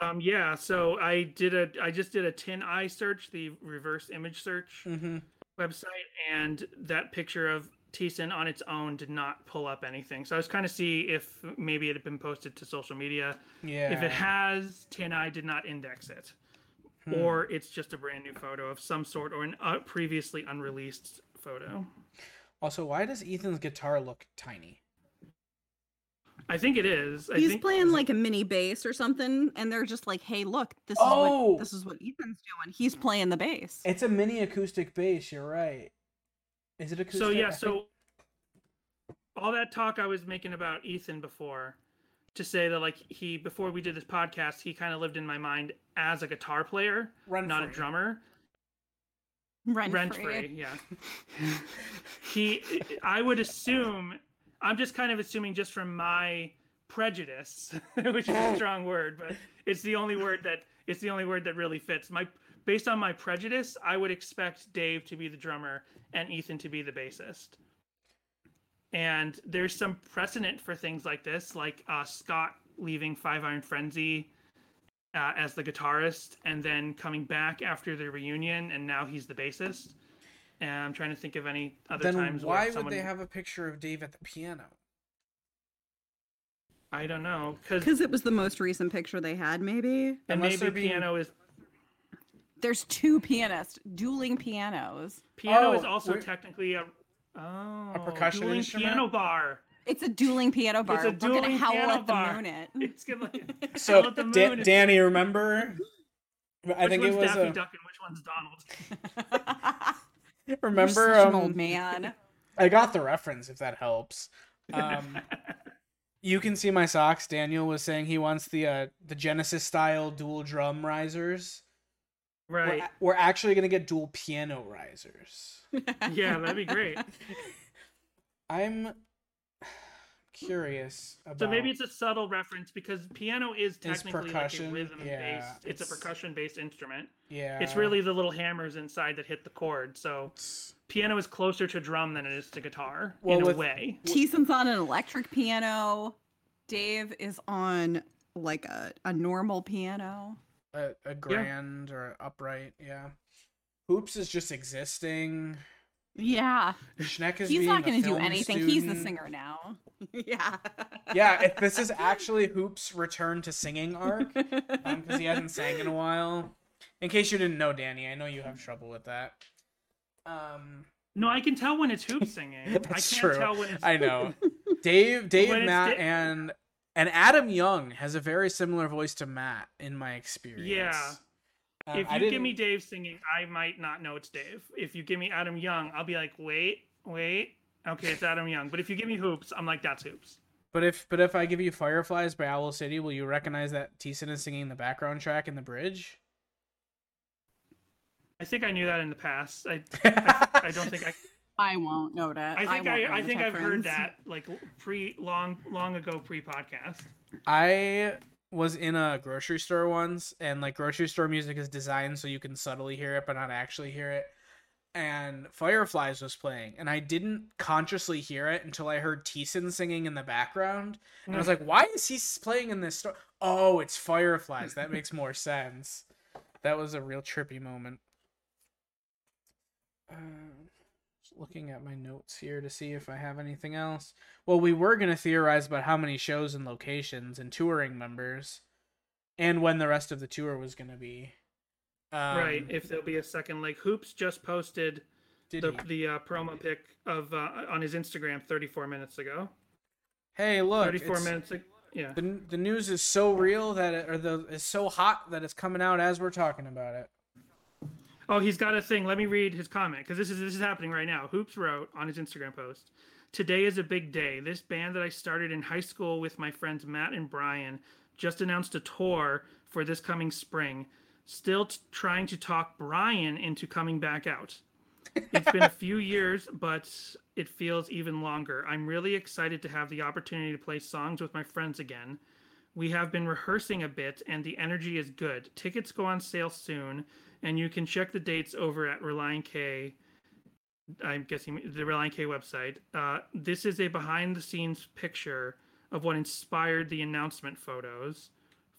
um, yeah. So I did a, I just did a TinEye search, the reverse image search hmm website, and that picture of Thiessen on its own did not pull up anything. So I was kind of see if maybe it had been posted to social media. Yeah. If it has, TinEye did not index it, Hmm. or it's just a brand new photo of some sort, or an uh, previously unreleased photo. Also, why does Ethan's guitar look tiny? I think it is. I He's think, playing like a mini bass or something, and they're just like, "Hey, look, this is Oh! what this is what Ethan's doing. He's playing the bass." It's a mini acoustic bass. You're right. Is it acoustic? So I yeah, think- so all that talk I was making about Ethan before, to say that like he before we did this podcast, he kind of lived in my mind as a guitar player, Run not a free. drummer. Rent, Rent free. free, yeah. he, I would assume, I'm just kind of assuming just from my prejudice, which is a strong word, but it's the only word that it's the only word that really fits. My based on my prejudice, I would expect Dave to be the drummer and Ethan to be the bassist. And there's some precedent for things like this, like uh, Scott leaving Five Iron Frenzy uh, as the guitarist and then coming back after the reunion, and now he's the bassist. And I'm trying to think of any other then times why where would someone, they have a picture of Dave at the piano? I don't know, because Because it was the most recent picture they had, maybe. and Unless maybe they're being- piano is There's two pianists, dueling pianos. piano oh, is Oh, also we're- technically a oh percussion dueling instrument? piano bar. It's a dueling piano bar. It's a dueling We're gonna howl piano at the bar. moon it. It's gonna So Howl at the Da- Moon is- Danny, remember? I which think it one's was Daffy a, Duck and which one's Donald. You're remember such an um, old man. I got the reference if that helps. Um, you can see my socks. Daniel was saying he wants the uh, the Genesis style dual drum risers. We're, right? we're actually gonna get dual piano risers. Yeah, that'd be great. I'm curious about. So maybe it's a subtle reference because piano is Is technically like percussion, a rhythm yeah, based. It's, it's- a percussion based instrument. yeah. It's really the little hammers inside that hit the chord. So piano is closer to drum than it is to guitar Well, in with- a way. Thiessen's on an electric piano. Dave is on like a, a normal piano. a, a grand or upright. Yeah. Hoops is just existing. Yeah. Schneck is He's not going to do film anything. He's the singer now. yeah. Yeah, if this is actually Hoops' return to singing arc because he hasn't sang in a while. In case you didn't know, Danny, I know you have trouble with that. Um, No, I can tell when it's hoop singing. I can't That's true. tell when it's I know. Dave, Dave, Matt, Da- and and Adam Young has a very similar voice to Matt in my experience. Yeah. Um, if you give me Dave singing, I might not know it's Dave. If you give me Adam Young, I'll be like, wait, wait, okay, it's Adam Young. But if you give me Hoops, I'm like, that's Hoops. But if but if I give you Fireflies by Owl City, will you recognize that Thiessen is singing the background track in the bridge? I think I knew that in the past. I I, I don't think I. I won't know that. I think I, won't I, think I've heard that like pre long long ago pre podcast. I was in a grocery store once, and like grocery store music is designed so you can subtly hear it but not actually hear it. And Fireflies was playing, and I didn't consciously hear it until I heard Thiessen singing in the background. And I was mm. like, why is he playing in this store? Oh, it's Fireflies. That makes more sense. That was a real trippy moment. Just um, looking at my notes here to see if I have anything else. Well, we were going to theorize about how many shows and locations and touring members and when the rest of the tour was going to be. Um, right. If there'll be a second leg. Hoops just posted did the the uh, promo pic of uh, on his Instagram 34 minutes ago. Hey, look. 34 it's- minutes. ag- Yeah. The, the news is so real that it, or the is so hot that it's coming out as we're talking about it. Oh, he's got a thing. Let me read his comment because this is this is happening right now. Hoopes wrote on his Instagram post, "Today is a big day. This band that I started in high school with my friends Matt and Brian just announced a tour for this coming spring. Still t- trying to talk Brian into coming back out. It's been a few years, but it feels even longer. I'm really excited to have the opportunity to play songs with my friends again." We have been rehearsing a bit and the energy is good. Tickets go on sale soon and you can check the dates over at Relient K. I'm guessing the Relient K website. Uh, this is a behind the scenes picture of what inspired the announcement photos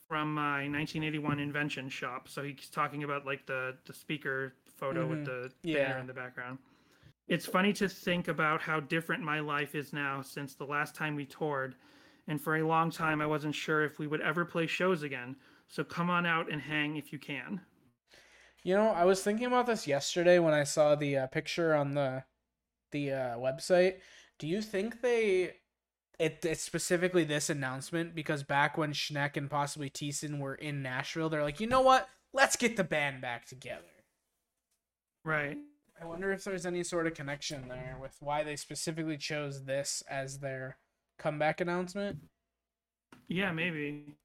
from my 1981 invention shop. So he's talking about like the, the speaker photo with Mhm. the Yeah. banner in the background. It's funny to think about how different my life is now since the last time we toured. And for a long time, I wasn't sure if we would ever play shows again. So come on out and hang if you can. You know, I was thinking about this yesterday when I saw the uh, picture on the the uh, website. Do you think they it, it's specifically this announcement because back when Schneck and possibly Thiessen were in Nashville, they're like, you know what? Let's get the band back together. Right. I wonder if there's any sort of connection there with why they specifically chose this as their comeback announcement. Yeah, maybe.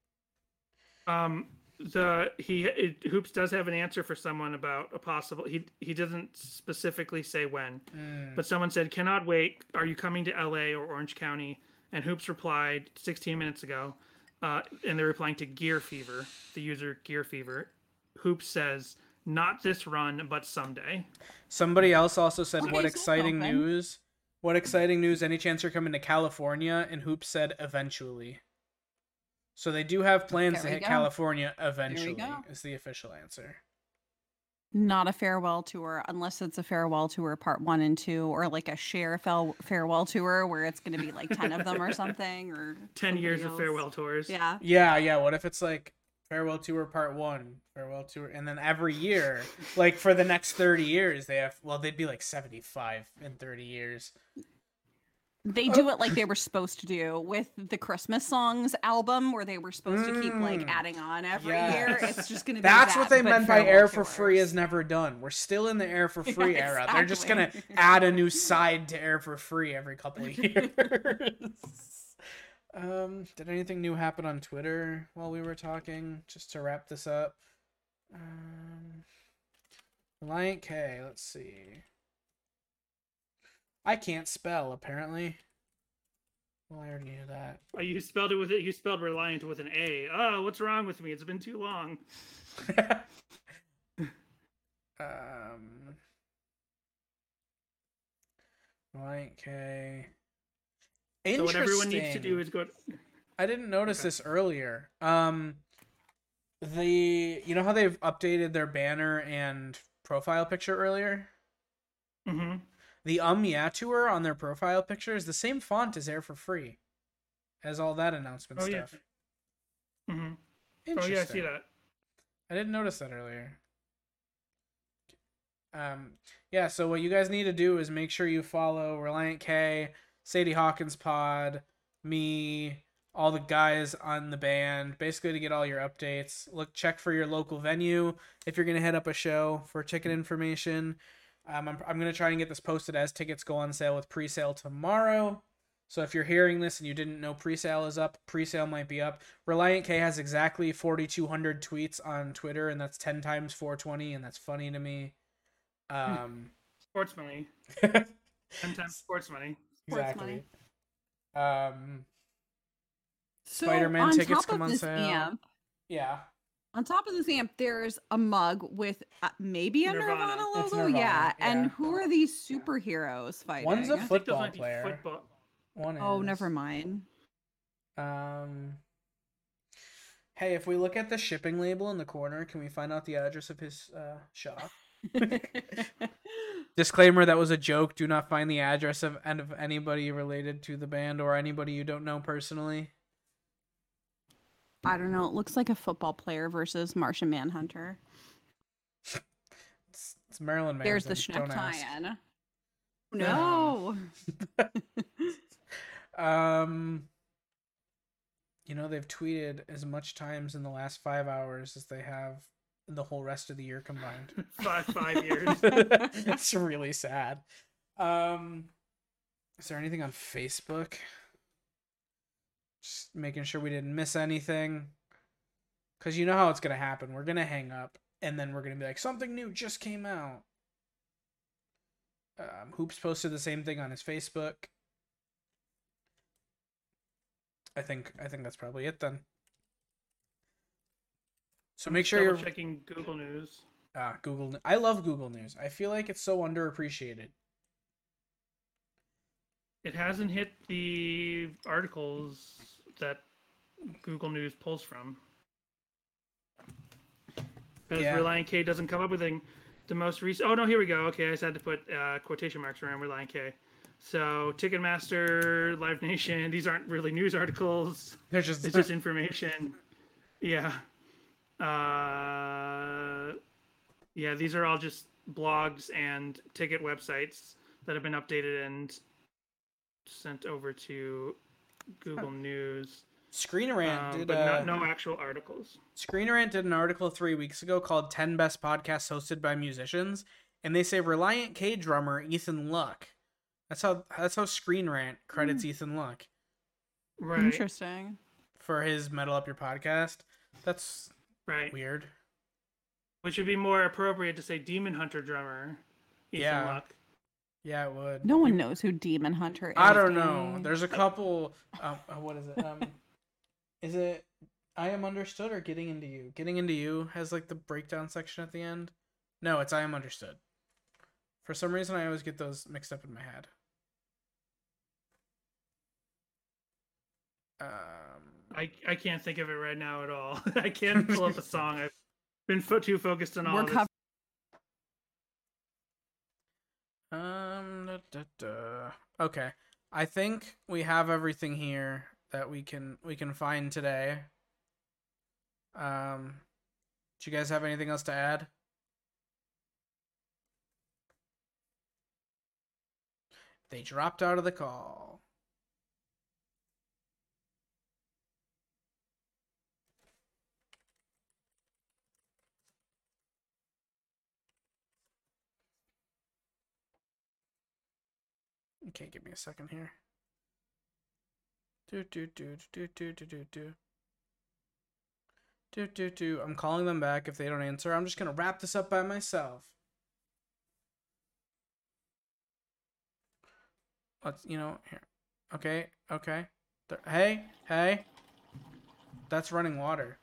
Um, the he it, Hoopes does have an answer for someone about a possible. He he doesn't specifically say when, Mm. but someone said, "Cannot wait. Are you coming to L.A. or Orange County?" And Hoopes replied 16 minutes ago, uh, and they're replying to Gear Fever, the user Gear Fever. Hoopes says, "Not this run, but someday." Somebody else also said, Okay, "What exciting open. news! What exciting news! Any chance you're coming to California?" And Hoopes said, "Eventually." So they do have plans There to hit go. California eventually. Is the official answer. Not a farewell tour unless it's a farewell tour part one and two, or like a share fell farewell tour where it's going to be like ten of them or something, or 10 years somebody of farewell tours. Yeah, Yeah, yeah. What if it's like farewell tour part one, farewell tour, and then every year, like for the next thirty years, they have. Well, they'd be like seventy-five in thirty years. They do it like they were supposed to do with the Christmas songs album, where they were supposed to keep like Mm. adding on every Yes. year. It's just going to be That's that, what they meant by air for free is never done. We're still in the air for free Yeah, era. They're just gonna add a new side to air for free every couple of years. um, did anything new happen on Twitter while we were talking? Just to wrap this up. Um, Relient K. Let's see. I can't spell apparently. Well, I already knew that. Oh, you spelled it with it. You spelled reliant with an A. Oh, what's wrong with me? It's been too long. um, Relient K. So what everyone needs to do is go. I didn't notice Okay. this earlier. Um, the you know how they've updated their banner and profile picture earlier. hmm The Um Yeah tour on their profile picture is the same font as Air for Free, as all that announcement Oh, yeah. stuff. hmm Oh Interesting. yeah, I see that. I didn't notice that earlier. Um, yeah, so what you guys need to do is make sure you follow Relient K, Sadie Hawkins Pod, me, all the guys on the band, basically to get all your updates. Look, check for your local venue if you're gonna head up a show for ticket information. Um, I'm I'm gonna try and get this posted as tickets go on sale with pre-sale tomorrow. So if you're hearing this and you didn't know pre-sale is up, pre-sale might be up. Relient K has exactly 4,200 tweets on Twitter, and that's 10 times 420, and that's funny to me. Um, Sports money. Ten times sports money. Sports exactly. Um, So Spider-Man tickets top come of on this sale. amp, Yeah. On top of this amp, there's a mug with uh, maybe a Nirvana, Nirvana. logo. It's Nirvana, yeah. yeah. And who are these superheroes fighting? One's a I think those football might be player. Football. One Oh, is. never mind. Um. Hey, if we look at the shipping label in the corner, can we find out the address of his uh, shop? Disclaimer: That was a joke. Do not find the address of and of anybody related to the band or anybody you don't know personally. I don't know. It looks like a football player versus Martian Manhunter. It's, it's Marilyn Manson. There's the Schneck tie-in. No. Um, you know they've tweeted as much times in the last five hours as they have in the whole rest of the year combined. Five five years. it's really sad. Um, is there anything on Facebook? Just making sure we didn't miss anything. Cause you know how it's gonna happen. We're gonna hang up, and then we're gonna be like, something new just came out. Um, Hoopes posted the same thing on his Facebook. I think I think that's probably it then. So make sure you're checking Google News. Ah, Google. I love Google News. I feel like it's so underappreciated. It hasn't hit the articles that Google News pulls from. Because Yeah. Relient K doesn't come up with anything. The most recent. Oh no, here we go. Okay, I just had to put uh, quotation marks around Relient K. So Ticketmaster, Live Nation. These aren't really news articles. They're just, It's just information. Yeah. Uh, yeah, these are all just blogs and ticket websites that have been updated and sent over to Google News. Screen Rant Um, did but uh, not, no actual articles. Screen Rant did an article three weeks ago called 10 Best Podcasts Hosted by Musicians, and they say Relient K drummer Ethan Luck. That's how that's how Screen Rant credits Ethan Luck Right. Interesting. for his Metal Up Your Podcast. That's Right. weird. Which would be more appropriate to say Demon Hunter drummer. Ethan Yeah. Luck. Yeah, it would. No one knows who Demon Hunter is. I don't know. Danny. There's a couple. Um, uh, what is it? Um, is it I am understood or getting into you? Getting into you has like the breakdown section at the end. No, it's I am understood. For some reason, I always get those mixed up in my head. Um, I, I can't think of it right now at all. I can't pull up a song. I've been fo- too focused on all We're this. cov- Um. Da, da, da. Okay, I think we have everything here that we can we can find today. Um, do you guys have anything else to add? They dropped out of the call. Okay, give me a second here. Do do do do do do do do. Do do do. I'm calling them back if they don't answer. I'm just gonna wrap this up by myself. Let's you know here. Okay, okay. Hey, hey. That's running water.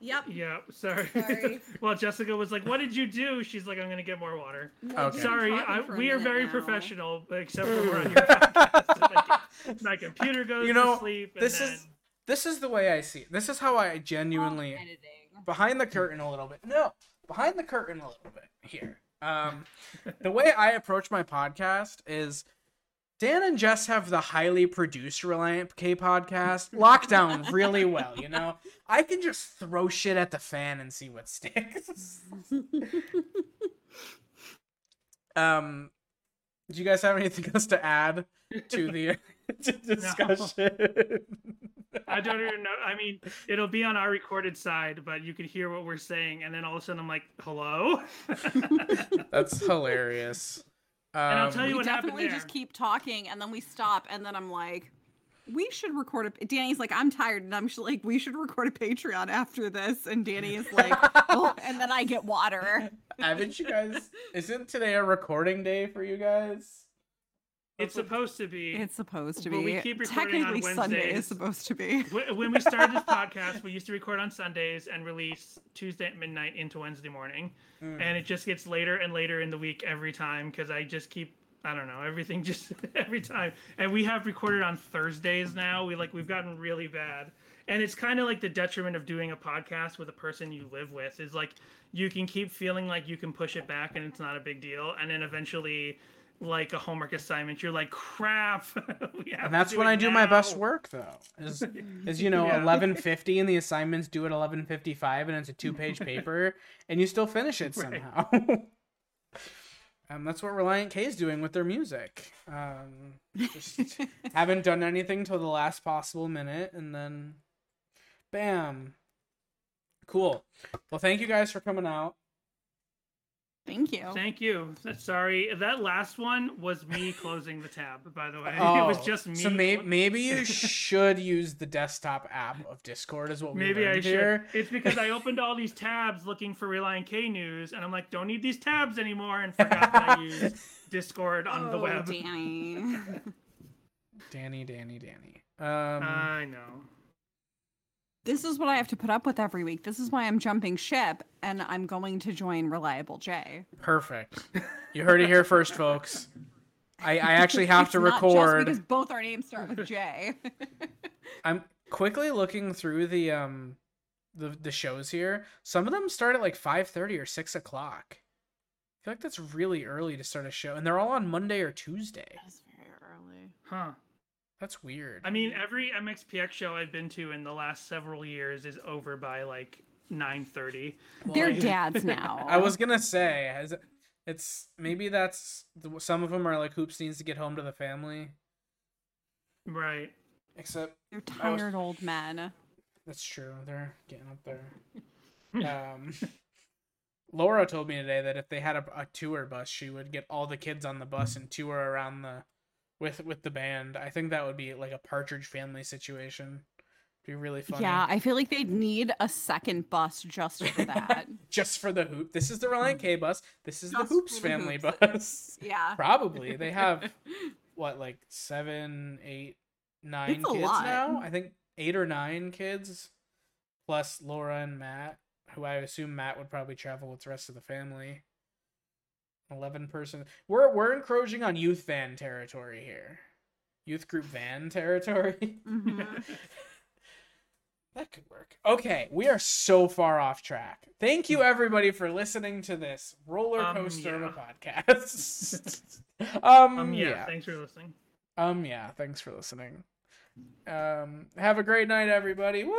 Yep. Yeah, sorry. Sorry. well, Jessica was like, "What did you do?" She's like, "I'm gonna get more water." Okay. Sorry, I, we are very now. professional, except for we're on your podcast. my, my computer goes You know, to sleep. And this then... is this is the way I see it. This is how I genuinely behind the curtain a little bit. No, behind the curtain a little bit here. Um, the way I approach my podcast is Dan and Jess have the highly produced Relient K podcast locked down really well. You know, I can just throw shit at the fan and see what sticks. um, do you guys have anything else to add to the to discussion? I don't even know. I mean, it'll be on our recorded side, but you can hear what we're saying, and then all of a sudden I'm like, "Hello." That's hilarious. Um, And I'll tell you we what happened definitely there. just keep talking and then we stop and then I'm like, we should record a. Danny's like, I'm tired and I'm just like, we should record a Patreon after this. And Danny is like, oh, and then I get water. Haven't you guys? Isn't today a recording day for you guys? It's supposed to be. It's supposed to But be. we keep recording on Technically, Sunday is supposed to be. When we started this podcast, we used to record on Sundays and release Tuesday at midnight into Wednesday morning, Mm. and it just gets later and later in the week every time because I just keep I don't know everything just every time. And we have recorded on Thursdays now. We like we've gotten really bad, and it's kind of like the detriment of doing a podcast with a person you live with is like you can keep feeling like you can push it back and it's not a big deal, and then eventually. Like a homework assignment, you're like, "Crap!" And that's when I do my best work though. Is is you know eleven fifty and the assignments due at eleven fifty five and it's a two page paper and you still finish it Right. somehow. um, that's what Relient K is doing with their music. Um, just haven't done anything till the last possible minute and then, bam. Cool. Well, thank you guys for coming out. Thank you. Thank you. Sorry, that last one was me closing the tab. By the way, it Oh, was just me. So may- maybe you should use the desktop app of Discord, is what we Maybe I learned should. It's because I opened all these tabs looking for Relient K news, and I'm like, don't need these tabs anymore, and forgot that I used Discord on the Oh, web. Danny. Danny, Danny, Danny. Um, I know. This is what I have to put up with every week. This is why I'm jumping ship and I'm going to join Reliable J. perfect. You heard it here first, folks. I, I actually have It's to not just record. because both our names start with J. I'm quickly looking through the um the the shows here. Some of them start at like five thirty or six o'clock. I feel like that's really early to start a show, and they're all on Monday or Tuesday. That's very early. Huh. That's weird. I mean, every MXPX show I've been to in the last several years is over by like 9:30. They're Like- dads now. I was gonna say, has it- it's maybe that's the, some of them are like hoop scenes to get home to the family. Right. Except They're I was- tired old men. that's true. They're getting up there. um, Laura told me today that if they had a, a tour bus, she would get all the kids on the bus and tour around the with with the band. I think that would be like a Partridge Family situation. It'd Be really funny. Yeah, I feel like they'd need a second bus just for that. Just for the hoop. This is the Relient K bus. This is the Hoopes the family Hoopes. bus. yeah. Probably they have what like seven, eight, nine kids now. I think eight or nine kids, plus Laura and Matt, who I assume Matt would probably travel with the rest of the family. Eleven person. We're we're encroaching on youth van territory here. Youth group van territory. Mhm. That could work. Okay, we are so far off track. Thank you everybody for listening to this roller Um, coaster of a yeah. podcast. um, Um. Yeah. yeah. Thanks for listening. Um, yeah, thanks for listening. Um, have a great night, everybody. Woo!